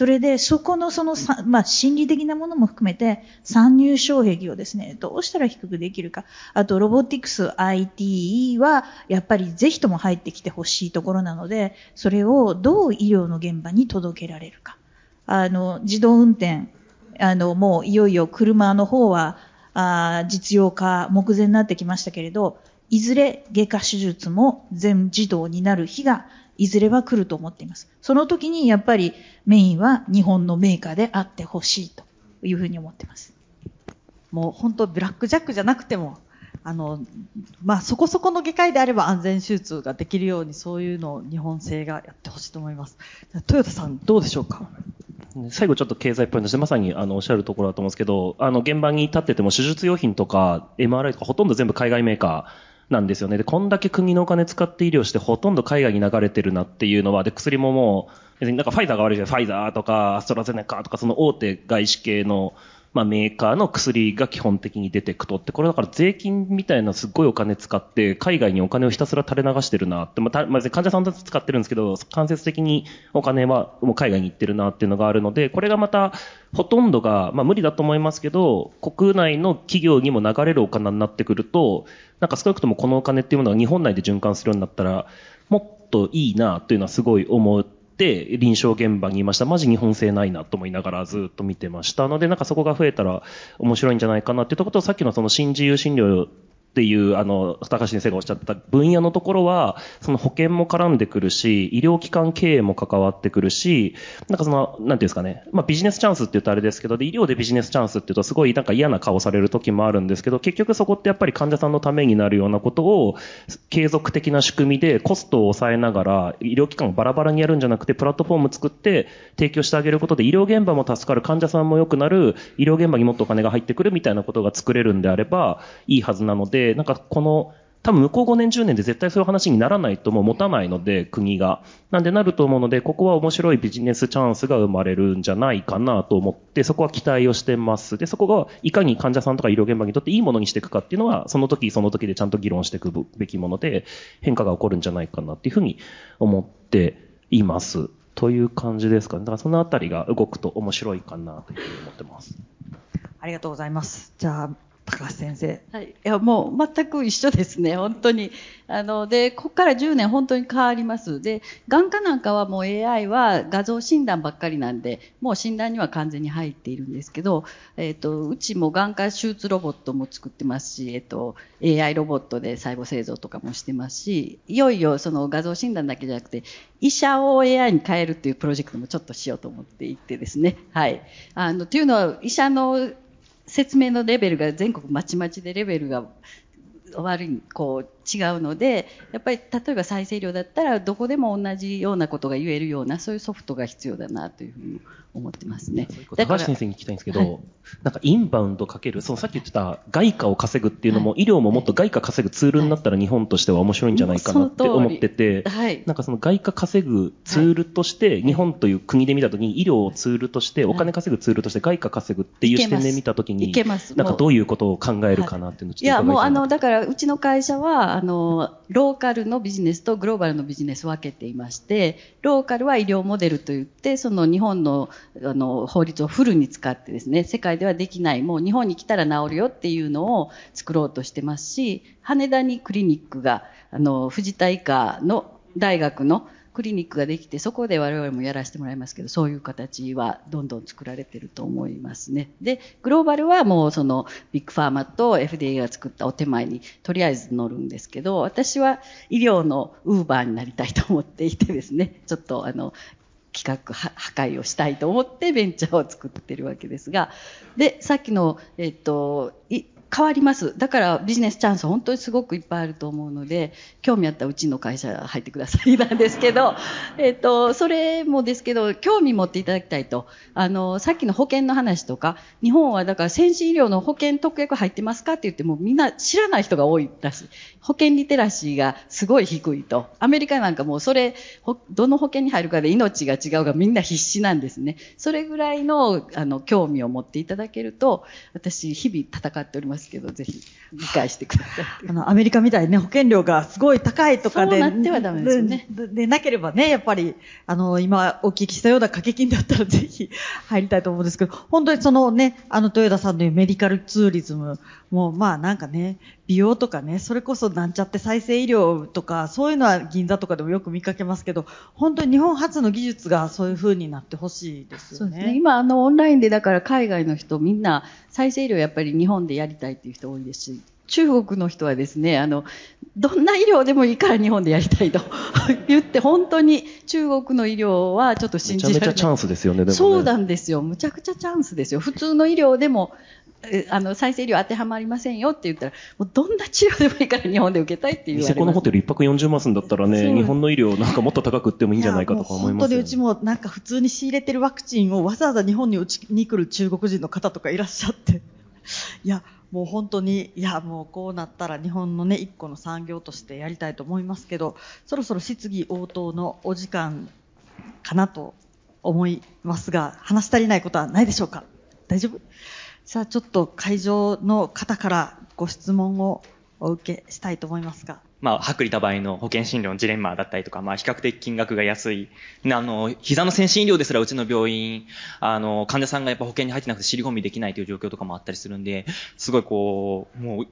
それで、そこのその、まあ、心理的なものも含めて、参入障壁をですね、どうしたら低くできるか。あと、ロボティクス、IT は、やっぱりぜひとも入ってきてほしいところなので、それをどう医療の現場に届けられるか。あの、自動運転、あの、もういよいよ車の方は、あ実用化目前になってきましたけれど、いずれ外科手術も全自動になる日がいずれは来ると思っています。その時にやっぱりメインは日本のメーカーであってほしいというふうに思ってます。
もう本当ブラックジャックじゃなくても、あの、まあ、そこそこの外科医であれば安全手術ができるようにそういうのを日本製がやってほしいと思います。豊田さんどうでしょうか？
最後ちょっと経済ポイントして、まさにあのおっしゃるところだと思うんですけど、あの現場に立ってても手術用品とか MRI とかほとんど全部海外メーカーなんですよね。で、こんだけ国のお金使って医療してほとんど海外に流れてるなっていうのは、で、薬ももう、別になんかファイザーが悪いじゃない。ファイザーとか、アストラゼネカとか、その大手外資系のまあ、メーカーの薬が基本的に出てくとって、これだから税金みたいなすっごいお金使って、海外にお金をひたすら垂れ流してるなって、まあ、まあ、患者さんたち使ってるんですけど、間接的にお金はもう海外に行ってるなっていうのがあるので、これがまた、ほとんどが、まあ無理だと思いますけど、国内の企業にも流れるお金になってくると、なんか少なくともこのお金っていうものが日本内で循環するようになったら、もっといいなというのはすごい思っ臨床現場にいました。マジ日本製ないなと思いながらずっと見てましたので、なんかそこが増えたら面白いんじゃないかなっていうところと、さっきのその新自由診療っていう、あの、高橋先生がおっしゃった分野のところは、その保険も絡んでくるし、医療機関経営も関わってくるし、なんかその、なんていうんですかね、まあビジネスチャンスって言うとあれですけど、医療でビジネスチャンスって言うとすごいなんか嫌な顔される時もあるんですけど、結局そこってやっぱり患者さんのためになるようなことを、継続的な仕組みでコストを抑えながら、医療機関をバラバラにやるんじゃなくて、プラットフォーム作って提供してあげることで、医療現場も助かる、患者さんも良くなる、医療現場にもっとお金が入ってくるみたいなことが作れるんであれば、いいはずなので、なんかこの多分向こう5年10年で絶対そういう話にならないともう持たないので、国が。なんでなると思うので、ここは面白いビジネスチャンスが生まれるんじゃないかなと思って、そこは期待をしてます。で、そこがいかに患者さんとか医療現場にとっていいものにしていくかっていうのは、その時その時でちゃんと議論していくべきもので、変化が起こるんじゃないかなっていうふうに思っています。という感じですかね。だからそのあたりが動くと面白いかなというふうに思ってます。
ありがとうございます。じゃあ、高橋先生。
はい。いや、もう全く一緒ですね、本当に。あの、で、ここから10年本当に変わります。で、眼科なんかはもう AI は画像診断ばっかりなんで、もう診断には完全に入っているんですけど、えっ、ー、と、うちも眼科手術ロボットも作ってますし、えっ、ー、と、AI ロボットで細胞製造とかもしてますし、いよいよその画像診断だけじゃなくて、医者を AI に変えるっていうプロジェクトもちょっとしようと思っていてですね。はい。あの、というのは、医者の説明のレベルが全国まちまちでレベルが悪い、こう違うので、やっぱり例えば再生量だったらどこでも同じようなことが言えるようなそういうソフトが必要だなというふうに思ってますね。
高橋先生に聞きたいんですけど、はい、なんかインバウンドかける、そのさっき言ってた外貨を稼ぐっていうのも、はい、医療ももっと外貨稼ぐツールになったら日本としては面白いんじゃないかなって思ってて、はい、なんかその外貨稼ぐツールとして、日本という国で見たときに医療をツールとして、お金稼ぐツールとして外貨稼ぐっていう視点で見たときに、なんかどういうことを考えるかなっていうのをちょっと。いや、もうあの、
だからうちの会社は、あの、ローカルのビジネスとグローバルのビジネスを分けていまして、ローカルは医療モデルといって、その日本のあの法律をフルに使ってですね、世界ではできない、もう日本に来たら治るよっていうのを作ろうとしてますし、羽田にクリニックが、あの、藤田医科の大学のクリニックができて、そこで我々もやらせてもらいますけど、そういう形はどんどん作られてると思いますね。で、グローバルはもうそのビッグファーマと FDA が作ったお手前にとりあえず乗るんですけど、私は医療のウーバーになりたいと思っていてですね、ちょっとあの、企画破壊をしたいと思ってベンチャーを作ってるわけですが、で、さっきの、えっと、変わります。だからビジネスチャンス本当にすごくいっぱいあると思うので、興味あったらうちの会社入ってください なんですけど、えっ、と、それもですけど、興味持っていただきたいと。あの、さっきの保険の話とか、日本はだから先進医療の保険特約入ってますかって言ってもみんな知らない人が多いらしい。保険リテラシーがすごい低いと。アメリカなんかもうそれ、どの保険に入るかで命が違うがみんな必死なんですね。それぐらいの、あの、興味を持っていただけると、私日々戦っております。ますけど、ぜひ理解してください。
あの、アメリカみたいにね、保険料がすごい高いとかで。
そうなってはダメですよね。
ででなければね、やっぱり、あの、今お聞きしたような掛け金だったらぜひ入りたいと思うんですけど、本当にそのね、あの、豊田さんの言うメディカルツーリズムも、まあなんかね、美容とかね、それこそなんちゃって再生医療とか、そういうのは銀座とかでもよく見かけますけど、本当に日本初の技術がそういう風になってほしいですよね。
そうですね。今、あの、オンラインでだから海外の人みんな再生医療やっぱり日本でやりたいっていう人多いですし、中国の人はですね、あの、どんな医療でもいいから日本でやりたいと 言って、本当に中国の医療はちょっと信じられない。
めちゃめちゃチャンスですよね、ね。
そうなんですよ。むちゃくちゃチャンスですよ。普通の医療でも、あの、再生医療当てはまりませんよって言ったら、もうどんな治療でもいいから日本で受けたいって言われます。
ニセコのホテル一泊40万すんだったらね、日本の医療なんかもっと高く売ってもいいんじゃないかとか思いますよ、
本当にうちもなんか普通に仕入れてるワクチンをわざわざ日本に打ちに来る中国人の方とかいらっしゃって。いや、もう本当に、いや、もうこうなったら日本のね、一個の産業としてやりたいと思いますけど、そろそろ質疑応答のお時間かなと思いますが、話し足りないことはないでしょうか？大丈夫？さあ、ちょっと会場の方からご質問をお受けしたいと思いますが。
まあ、薄利多売の保険診療のジレンマだったりとか、まあ、比較的金額が安い。あの、膝の先進医療ですらうちの病院、あの、患者さんがやっぱ保険に入ってなくて尻込みできないという状況とかもあったりするんで、すごいこう、もう、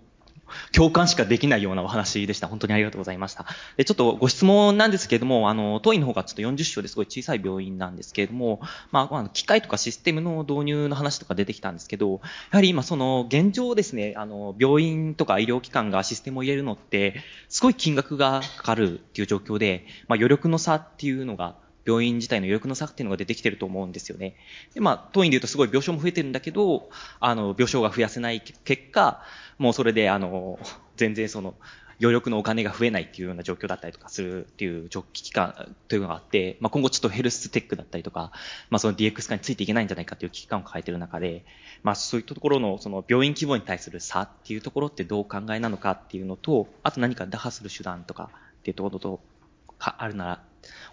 共感しかできないようなお話でした。本当にありがとうございました。で、ちょっとご質問なんですけれども、あの、当院の方がちょっと40床ですごい小さい病院なんですけれども、まあ、機械とかシステムの導入の話とか出てきたんですけど、やはり今その現状ですね、あの、病院とか医療機関がシステムを入れるのって、すごい金額がかかるっていう状況で、まあ、余力の差っていうのが病院自体の余力の差っていうのが出てきてると思うんですよね。で、まあ、当院で言うとすごい病床も増えてるんだけど、あの、病床が増やせない結果、もうそれで、あの、全然その、余力のお金が増えないっていうような状況だったりとかするっていう危機感というのがあって、まあ、今後ちょっとヘルステックだったりとか、まあ、その DX 化についていけないんじゃないかっていう危機感を抱えている中で、まあ、そういったところのその病院規模に対する差っていうところってどうお考えなのかっていうのと、あと何か打破する手段とかっていうところと、かあるなら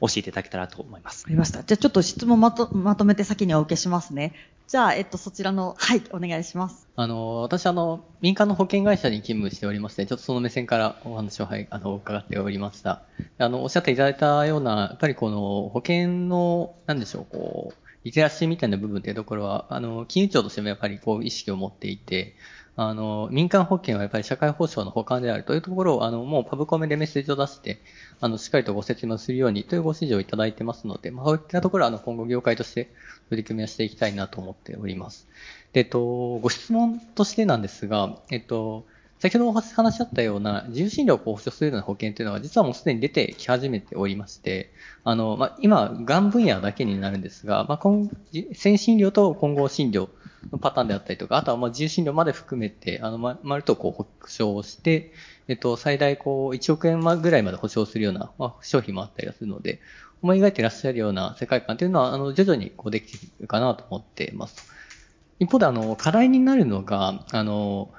教えていただけたらと思います。
ありました。じゃあちょっと質問まとまとめて先にお受けしますね。じゃあ、えっと、そちらの、はい、お願いします。
あの、私、あの、民間の保険会社に勤務しておりまして、ちょっとその目線からお話を、はい、あの、伺っておりました。あの、おっしゃっていただいたような、やっぱりこの、保険の、なんでしょう、こう、リテラシーみたいな部分っていうところは、あの、金融庁としてもやっぱりこう、意識を持っていて、あの、民間保険はやっぱり社会保障の補完であるというところを、あの、もうパブコメでメッセージを出して、あの、しっかりとご説明するようにというご指示をいただいてますので、まあ、そういったところは、あの、今後業界として取り組みをしていきたいなと思っております。で、えっと、ご質問としてなんですが、えっと、先ほどお話しあったような自由診療を保証するような保険というのは実はもうすでに出てき始めておりまして、あの、まあ、今、がん分野だけになるんですが、まあ、今、先診療と混合診療のパターンであったりとか、あとはまあ自由診療まで含めて、あの、ま、まるとこう保証して、えっと、最大こう、1億円ぐらいまで保証するような、まあ、商品もあったりするので、思い描いていらっしゃるような世界観というのは、あの、徐々にこうできているかなと思っています。一方で、あの、課題になるのが、あの、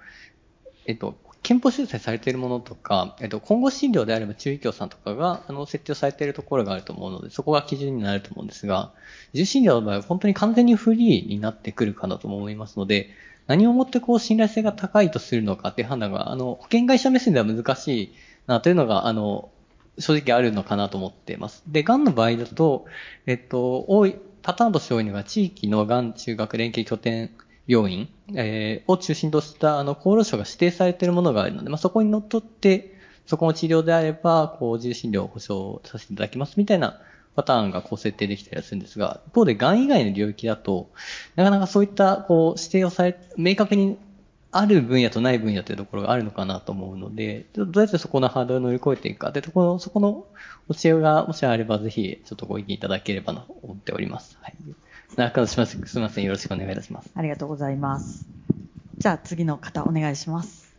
えっと、憲法修正されているものとか、えっと、今後診療であれば中医協さんとかが、あの、設定されているところがあると思うので、そこが基準になると思うんですが、自由診療の場合は本当に完全にフリーになってくるかなと思いますので、何をもってこう信頼性が高いとするのかっていう判断が、あの、保険会社目線では難しいなというのが、あの、正直あるのかなと思っています。で、癌の場合だと、えっと、多い、パターンとして多いのが地域のがん中学連携拠点病院、えー、を中心としたあの厚労省が指定されているものがあるので、まあ、そこにのっとって、そこの治療であれば、こう、自由診療を保障させていただきますみたいなパターンがこう設定できたりするんですが、一方で癌以外の領域だと、なかなかそういったこう指定をされ、明確にある分野とない分野というところがあるのかなと思うので、どうやってそこのハードルを乗り越えていくかというところ、そこの教えがもしあればぜひちょっとご意見いただければなと思っております。はい。中野します。すみません。よろしくお願いいたします。
ありがとうございます。じゃあ次の方お願いします。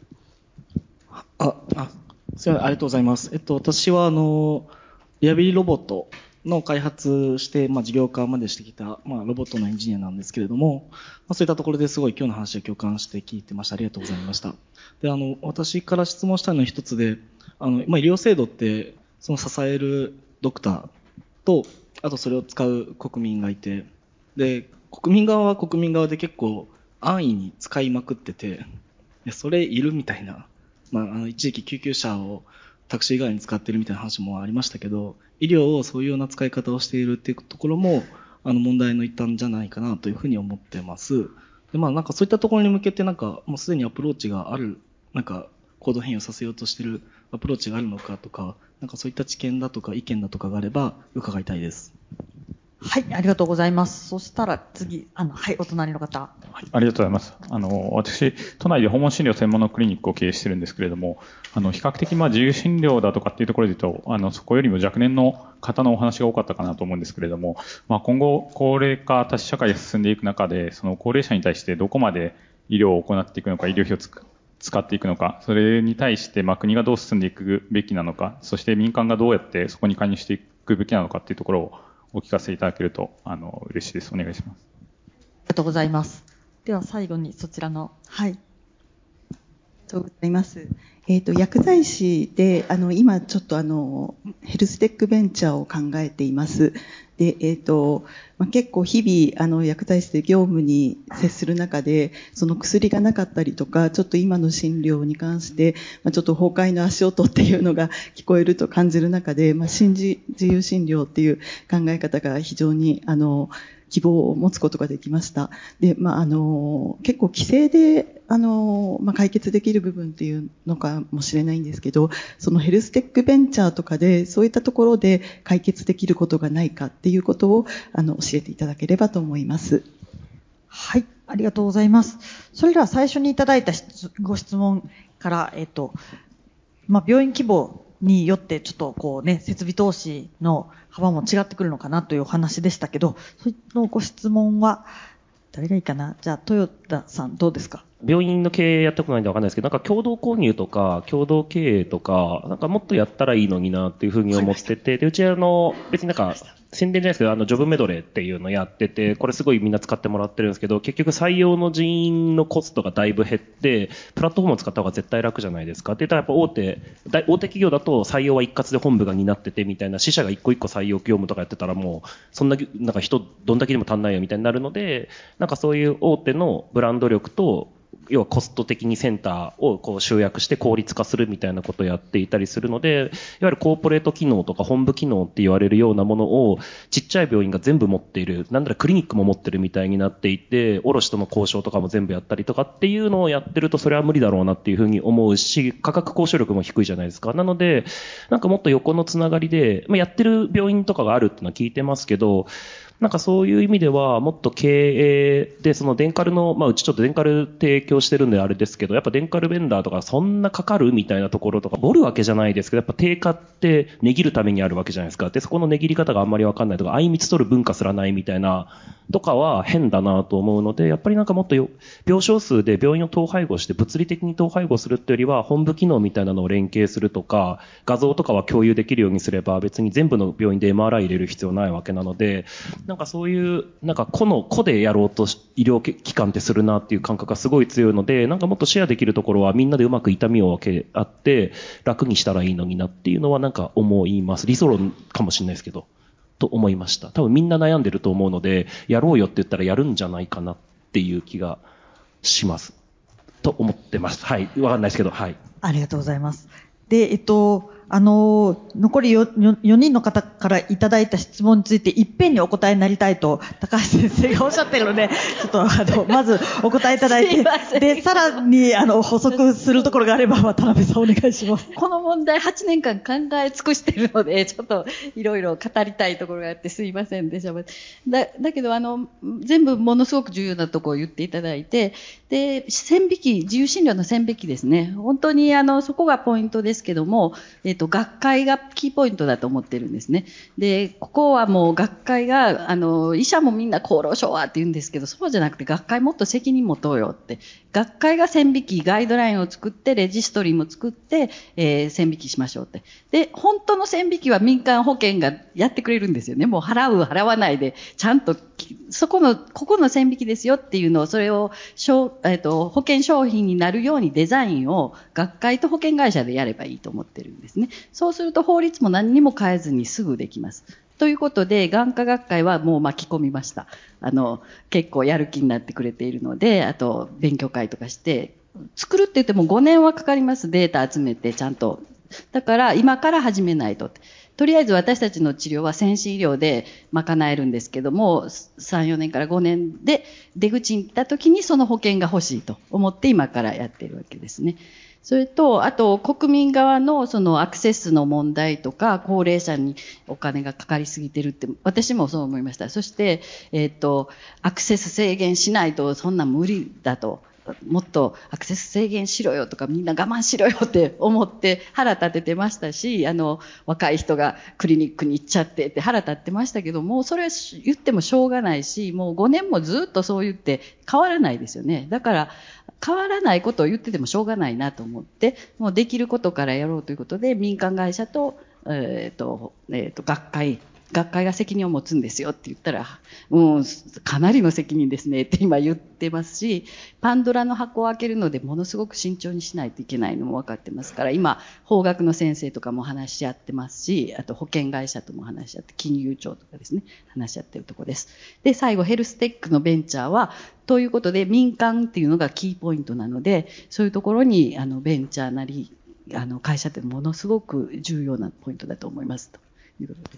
あ、あ、すみません。ありがとうございます。えっと、私はあの、リハビリロボットの開発して、まあ、事業化までしてきた、まあ、ロボットのエンジニアなんですけれども、まあ、そういったところですごい今日の話を共感して聞いてました。ありがとうございました。で、あの、私から質問したいのは一つで、あの、まあ、医療制度って、その支えるドクターと、あとそれを使う国民がいて、で、国民側は国民側で結構安易に使いまくってて、それいるみたいな。まあ、あの、一時期救急車をタクシー代わりに使ってるみたいな話もありましたけど、医療をそういうような使い方をしているっていうところも、あの、問題の一端じゃないかなというふうに思ってます。で、まあ、なんかそういったところに向けて、なんか、もうすでにアプローチがある、なんか、行動変容させようとしてるアプローチがあるのかとか、なんかそういった知見だとか意見だとかがあれば伺いたいです。
はい、ありがとうございます。そしたら次、あの、はい、お隣の方。
ありがとうございます。あの、私、都内で訪問診療専門のクリニックを経営してるんですけれども、あの、比較的、まあ、自由診療だとかっていうところで言うと、あの、そこよりも若年の方のお話が多かったかなと思うんですけれども、まあ、今後、高齢化、多種社会が進んでいく中で、その高齢者に対してどこまで医療を行っていくのか、医療費をつく使っていくのか、それに対して、まあ、国がどう進んでいくべきなのか、そして民間がどうやってそこに加入していくべきなのかっていうところをお聞かせいただけると、あの、嬉しいです。お願いします。
ありがとうございます。では最後にそちらの、はい。
とうございます。えっ、と、薬剤師で、あの、今ちょっとあの、ヘルステックベンチャーを考えています。で、えっ、と、まあ、結構日々、あの、薬剤師で業務に接する中で、その薬がなかったりとか、ちょっと今の診療に関して、まあ、ちょっと崩壊の足音っていうのが 聞こえると感じる中で、まあ、新自由診療っていう考え方が非常に、あの、希望を持つことができました。で、まあ、あの、結構規制で、あの、まあ、解決できる部分っていうのかもしれないんですけど、そのヘルステックベンチャーとかで、そういったところで解決できることがないかっていうことを、あの、教えていただければと思います。
はい、ありがとうございます。それでは最初にいただいたご質問から、えっ、と、まあ、病院規模によってちょっとこうね、設備投資の幅も違ってくるのかなというお話でしたけど、そのご質問は、誰がいいかな？じゃあ、豊田さんどうですか？
病院の経営やったことないんでわかんないですけど、なんか共同購入とか、共同経営とか、なんかもっとやったらいいのになっていうふうに思ってて、で、うちあの、別になんか、宣伝じゃないですけど、あの、ジョブメドレーっていうのやってて、これすごいみんな使ってもらってるんですけど、結局採用の人員のコストがだいぶ減って、プラットフォームを使った方が絶対楽じゃないですか。で、ただやっぱ大手、大大手企業だと採用は一括で本部が担っててみたいな、支社が一個一個採用業務とかやってたらもう、そんな、なんか人、どんだけでも足んないよみたいになるので、なんかそういう大手のブランド力と、要はコスト的にセンターをこう集約して効率化するみたいなことをやっていたりするので、いわゆるコーポレート機能とか本部機能って言われるようなものをちっちゃい病院が全部持っている、なんだらクリニックも持ってるみたいになっていて、卸との交渉とかも全部やったりとかっていうのをやってるとそれは無理だろうなっていうふうに思うし、価格交渉力も低いじゃないですか。なので、なんかもっと横のつながりで、まあ、やってる病院とかがあるっていうのは聞いてますけど、なんかそういう意味では、もっと経営で、そのデンカルの、まあうちちょっとデンカル提供してるんであれですけど、やっぱデンカルベンダーとかそんなかかるみたいなところとか、ボるわけじゃないですけど、やっぱ定価って値切るためにあるわけじゃないですか。で、そこの値切り方があんまりわかんないとか、相密取る文化すらないみたいな、とかは変だなと思うので、やっぱりなんかもっとよ病床数で病院を統廃合して物理的に統廃合するってよりは、本部機能みたいなのを連携するとか、画像とかは共有できるようにすれば、別に全部の病院で MRI 入れる必要ないわけなので、なんかそういう、なんか個の、個でやろうとし医療機関ってするなっていう感覚がすごい強いので、なんかもっとシェアできるところはみんなでうまく痛みを分け合って、楽にしたらいいのになっていうのはなんか思います。理想論かもしれないですけど。と思いました。多分みんな悩んでると思うので、やろうよって言ったらやるんじゃないかなっていう気がします。と思ってます。はい。わかんないですけど、はい。
ありがとうございます。で、えっと、あの、残り 4, 4人の方からいただいた質問について、いっぺんにお答えになりたいと、高橋先生がおっしゃっているので、ちょっと、あの、まずお答えいただいて、で、さらに、あの、補足するところがあれば、渡辺さんお願いします。
この問題8年間考え尽くしてるので、ちょっといろいろ語りたいところがあってすいませんでした。だだけど、あの、全部ものすごく重要なところを言っていただいて、で、線引き、自由診療の線引きですね。本当にあの、そこがポイントですけども、えっ、と、学会がキーポイントだと思ってるんですね。で、ここはもう学会が、あの、医者もみんな厚労省はって言うんですけど、そうじゃなくて学会もっと責任持とうよって。学会が線引き、ガイドラインを作って、レジストリーも作って、えー、線引きしましょうって。で、本当の線引きは民間保険がやってくれるんですよね。もう払う、払わないで、ちゃんと、そこの、ここの線引きですよっていうのを、それを、えっ、と、保険商品になるようにデザインを学会と保険会社でやればいいと思ってるんですね。そうすると法律も何にも変えずにすぐできます。ということで、眼科学会はもう巻き込みました。あの、結構やる気になってくれているので、あと、勉強会とかして、作るって言っても5年はかかります。データ集めてちゃんと。だから今から始めないと。とりあえず私たちの治療は先進医療で賄えるんですけども、3、4年から5年で出口に来た時にその保険が欲しいと思って今からやってるわけですね。それと、あと国民側のそのアクセスの問題とか、高齢者にお金がかかりすぎてるって、私もそう思いました。そして、えっ、と、アクセス制限しないとそんな無理だと。もっとアクセス制限しろよとかみんな我慢しろよって思って腹立ててましたし、あの、若い人がクリニックに行っちゃってって腹立ってましたけども、それは言ってもしょうがないし、もう5年もずっとそう言って変わらないですよね。だから、変わらないことを言っててもしょうがないなと思って、もうできることからやろうということで、民間会社と、えっ、と、えっ、と、学会、学会が責任を持つんですよって言ったら、う、かなりの責任ですねって今言ってますし、パンドラの箱を開けるのでものすごく慎重にしないといけないのも分かってますから、今、法学の先生とかも話し合ってますし、あと保険会社とも話し合って、金融庁とかですね、話し合ってるところです。で、最後、ヘルステックのベンチャーは、ということで民間っていうのがキーポイントなので、そういうところにあのベンチャーなり、あの会社ってものすごく重要なポイントだと思いますということで。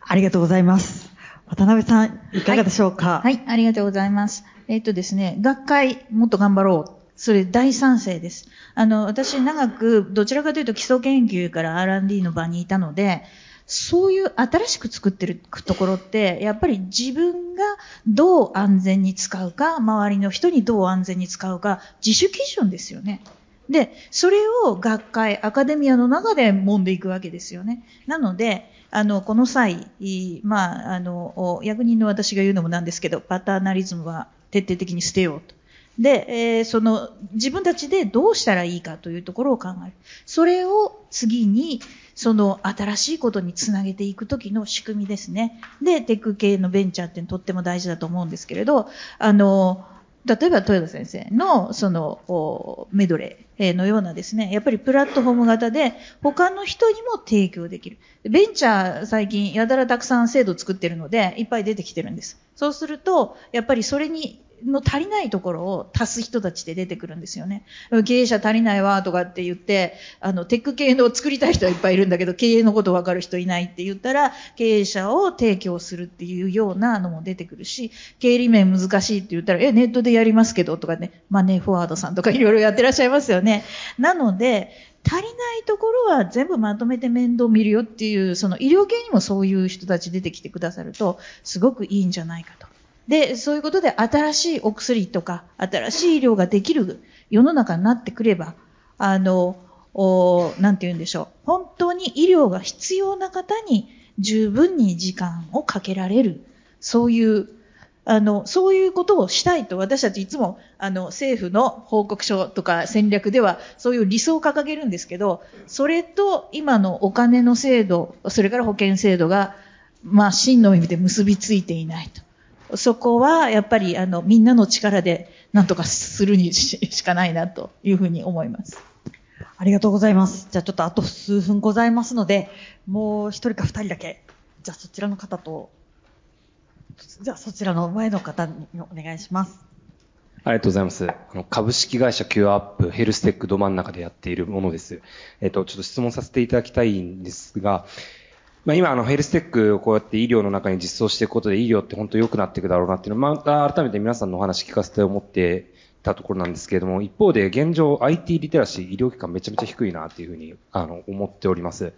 ありがとうございます。渡辺さん、いかがでしょうか、
はい、ありがとうございます。えっとですね、学会もっと頑張ろう。それ大賛成です。あの、私長くどちらかというと基礎研究から R&D の場にいたので、そういう新しく作ってるところって、やっぱり自分がどう安全に使うか、周りの人にどう安全に使うか、自主基準ですよね。で、それを学会、アカデミアの中で揉んでいくわけですよね。なので、あの、この際、まあ、あの、役人の私が言うのもなんですけど、パターナリズムは徹底的に捨てようと。で、えーその、自分たちでどうしたらいいかというところを考える。それを次に、その新しいことにつなげていくときの仕組みですね。で、テック系のベンチャーってとっても大事だと思うんですけれど、あの、例えば豊田先生のそのメドレーのようなですね、やっぱりプラットフォーム型で他の人にも提供できる。ベンチャー最近やたらたくさん制度作ってるのでいっぱい出てきてるんです。そうすると、やっぱりそれにの足りないところを足す人たちで出てくるんですよね。経営者足りないわとかって言って、あの、テック系の作りたい人はいっぱいいるんだけど、経営のことわかる人いないって言ったら、経営者を提供するっていうようなのも出てくるし、経理面難しいって言ったら、え、ネットでやりますけどとかね、マネーフォワードさんとかいろいろやってらっしゃいますよね。なので、足りないところは全部まとめて面倒見るよっていう、その医療系にもそういう人たち出てきてくださると、すごくいいんじゃないかと。で、そういうことで新しいお薬とか、新しい医療ができる世の中になってくれば、あの、おなんて言うんでしょう。本当に医療が必要な方に十分に時間をかけられる。そういう、あの、そういうことをしたいと私たちいつも、あの、政府の報告書とか戦略ではそういう理想を掲げるんですけど、それと今のお金の制度、それから保険制度が、まあ、真の意味で結びついていないと。そこはやっぱりあのみんなの力で何とかするにししかないなというふうに思います。
ありがとうございます。じゃあちょっとあと数分ございますので、もう一人か二人だけ。じゃあそちらの方と、じゃあそちらの前の方にお願いします。
ありがとうございます。あの株式会社 Q アップヘルステックど真ん中でやっているものです。えっと、ちょっと質問させていただきたいんですが、まあ、今、あの、ヘルステックをこうやって医療の中に実装していくことで医療って本当良くなっていくだろうなっていうのを、また改めて皆さんのお話聞かせて思ってたところなんですけれども、一方で現状 IT リテラシー医療機関めちゃめちゃ低いなっていうふうに、あの、思っております。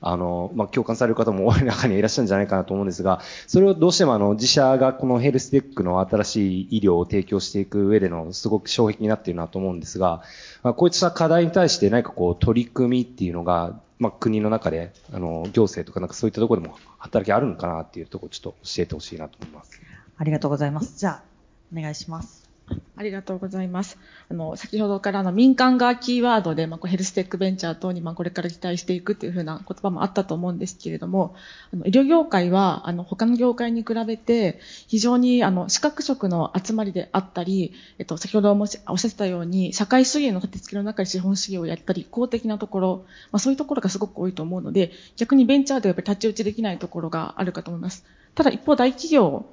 あの、まあ、共感される方も多い中にいらっしゃるんじゃないかなと思うんですが、それをどうしてもあの、自社がこのヘルステックの新しい医療を提供していく上でのすごく障壁になっているなと思うんですが、まあ、こういった課題に対して何かこう、取り組みっていうのが、まあ、国の中で、あの、行政とかなんかそういったところでも働きあるのかなっていうところをちょっと教えてほしいなと思います。
ありがとうございます。じゃあ、お願いします。
ありがとうございます。あの、先ほどからの民間がキーワードで、まあ、こうヘルステックベンチャー等に、まあ、これから期待していくっていうふうな言葉もあったと思うんですけれども、あの、医療業界は、あの、他の業界に比べて、非常に、あの、資格職の集まりであったり、えっと、先ほどもしおっしゃったように、社会主義の立て付けの中で資本主義をやったり、公的なところ、まあ、そういうところがすごく多いと思うので、逆にベンチャーではやっぱり立ち打ちできないところがあるかと思います。ただ一方、大企業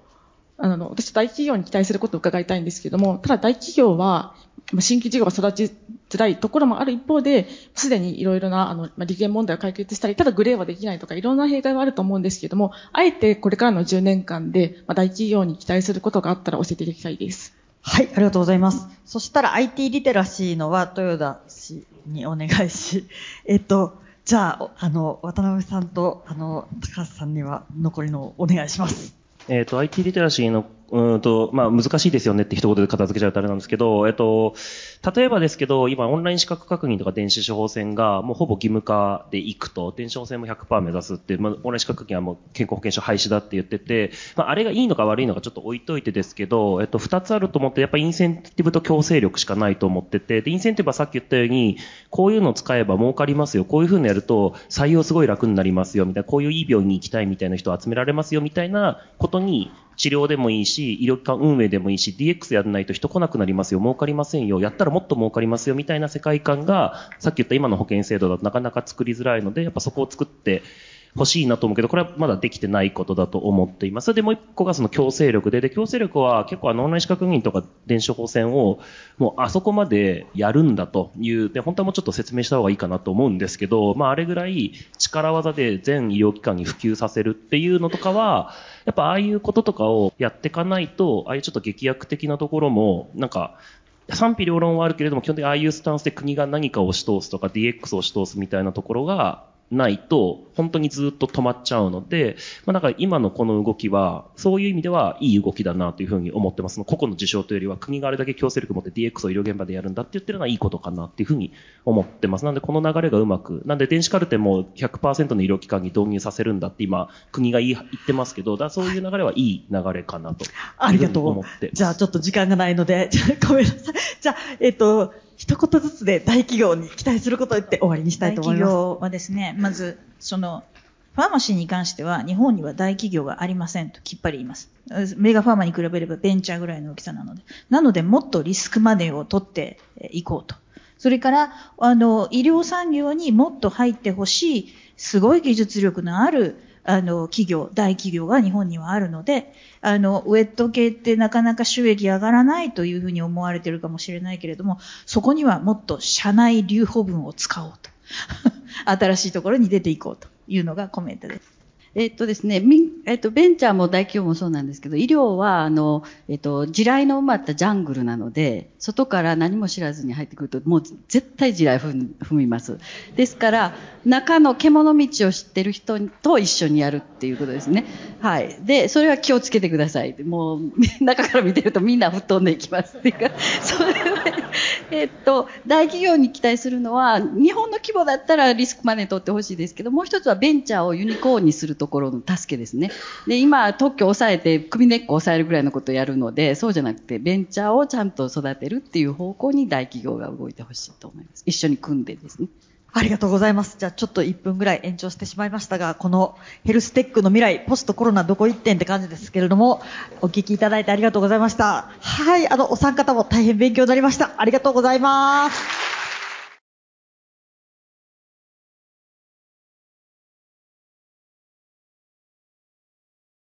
あの、私大企業に期待することを伺いたいんですけども、ただ大企業は、新規事業が育ちづらいところもある一方で、すでにいろいろな、あの、まあ、利権問題を解決したり、ただグレーはできないとか、いろんな弊害はあると思うんですけども、あえてこれからの10年間で、まあ、大企業に期待することがあったら教えていただきたいです。
はい、ありがとうございます。そしたら IT リテラシーのは豊田氏にお願いし、えっと、じゃあ、あの、渡辺さんと、あの、高橋さんには残りのお願いします。
えっ、と、IT リテラシーの、うんと、まあ、難しいですよねって一言で片付けちゃうとあれなんですけど、えっ、と、例えばですけど、今、オンライン資格確認とか電子処方箋が、もうほぼ義務化でいくと、電子処方箋も100%目指すって、まあ、オンライン資格確認はもう健康保険証廃止だって言ってて、まあ、あれがいいのか悪いのかちょっと置いといてですけど、えっと、二つあると思って、やっぱインセンティブと強制力しかないと思ってて、で、インセンティブはさっき言ったように、こういうのを使えば儲かりますよ、こういう風にやると採用すごい楽になりますよ、みたいな、こういういい病院に行きたいみたいな人を集められますよ、みたいなことに、治療でもいいし、医療機関運営でもいいし、DX やらないと人来なくなりますよ、儲かりませんよ、やったらもっと儲かりますよ、みたいな世界観が、さっき言った今の保険制度だとなかなか作りづらいので、やっぱそこを作って、欲しいなと思うけど、これはまだできてないことだと思っています。それでもう一個がその強制力で、で、強制力は結構あのオンライン資格認とか電子処方箋をもうあそこまでやるんだという、で、本当はもうちょっと説明した方がいいかなと思うんですけど、まああれぐらい力技で全医療機関に普及させるっていうのとかは、やっぱああいうこととかをやっていかないと、ああいうちょっと劇薬的なところも、なんか、賛否両論はあるけれども、基本的にああいうスタンスで国が何かを押し通すとか DX を押し通すみたいなところがないと、本当にずっと止まっちゃうので、まあだから今のこの動きは、そういう意味ではいい動きだなというふうに思ってます。個々の事象というよりは、国があれだけ強制力を持って DX を医療現場でやるんだって言ってるのはいいことかなっていうふうに思ってます。なんでこの流れがうまく、なんで電子カルテも100%の医療機関に導入させるんだって今、国が言い言ってますけど、だそういう流れはいい流れかなと。
ありがとう。
思って
じゃあちょっと時間がないので、じゃあごめんなさい。じゃあ、えっと、一言ずつで大企業に期待することを言って終わりにしたいと思います。
企業はですね、まず、その、ファーマシーに関しては、日本には大企業がありませんときっぱり言います。メガファーマに比べればベンチャーぐらいの大きさなので。なので、もっとリスクマネーを取っていこうと。それから、あの、医療産業にもっと入ってほしい、すごい技術力のある、あの、企業、大企業が日本にはあるので、あの、ウェット系ってなかなか収益上がらないというふうに思われてるかもしれないけれども、そこにはもっと社内留保分を使おうと。新しいところに出ていこうというのがコメントです。
えっとですね、えっと、ベンチャーも大企業もそうなんですけど、医療は、あの、えっと、地雷の埋まったジャングルなので、外から何も知らずに入ってくると、もう絶対地雷踏ん踏みます。ですから、中の獣道を知ってる人と一緒にやるっていうことですね。はい。で、それは気をつけてください。もう、中から見てるとみんな吹っ飛んでいきますっていうか、それは、えっと、大企業に期待するのは、日本の規模だったらリスクマネー取ってほしいですけど、もう一つはベンチャーをユニコーンにするところの助けですね。で、今、特許を抑えて、首根っこを抑えるぐらいのことをやるので、そうじゃなくて、ベンチャーをちゃんと育てるっていう方向に大企業が動いてほしいと思います。一緒に組んでですね。
ありがとうございます。じゃあちょっと1分ぐらい延長してしまいましたが、このヘルステックの未来、ポストコロナどこ一点って感じですけれども、お聞きいただいてありがとうございました。はい、あの、お三方も大変勉強になりました。ありがとうございます。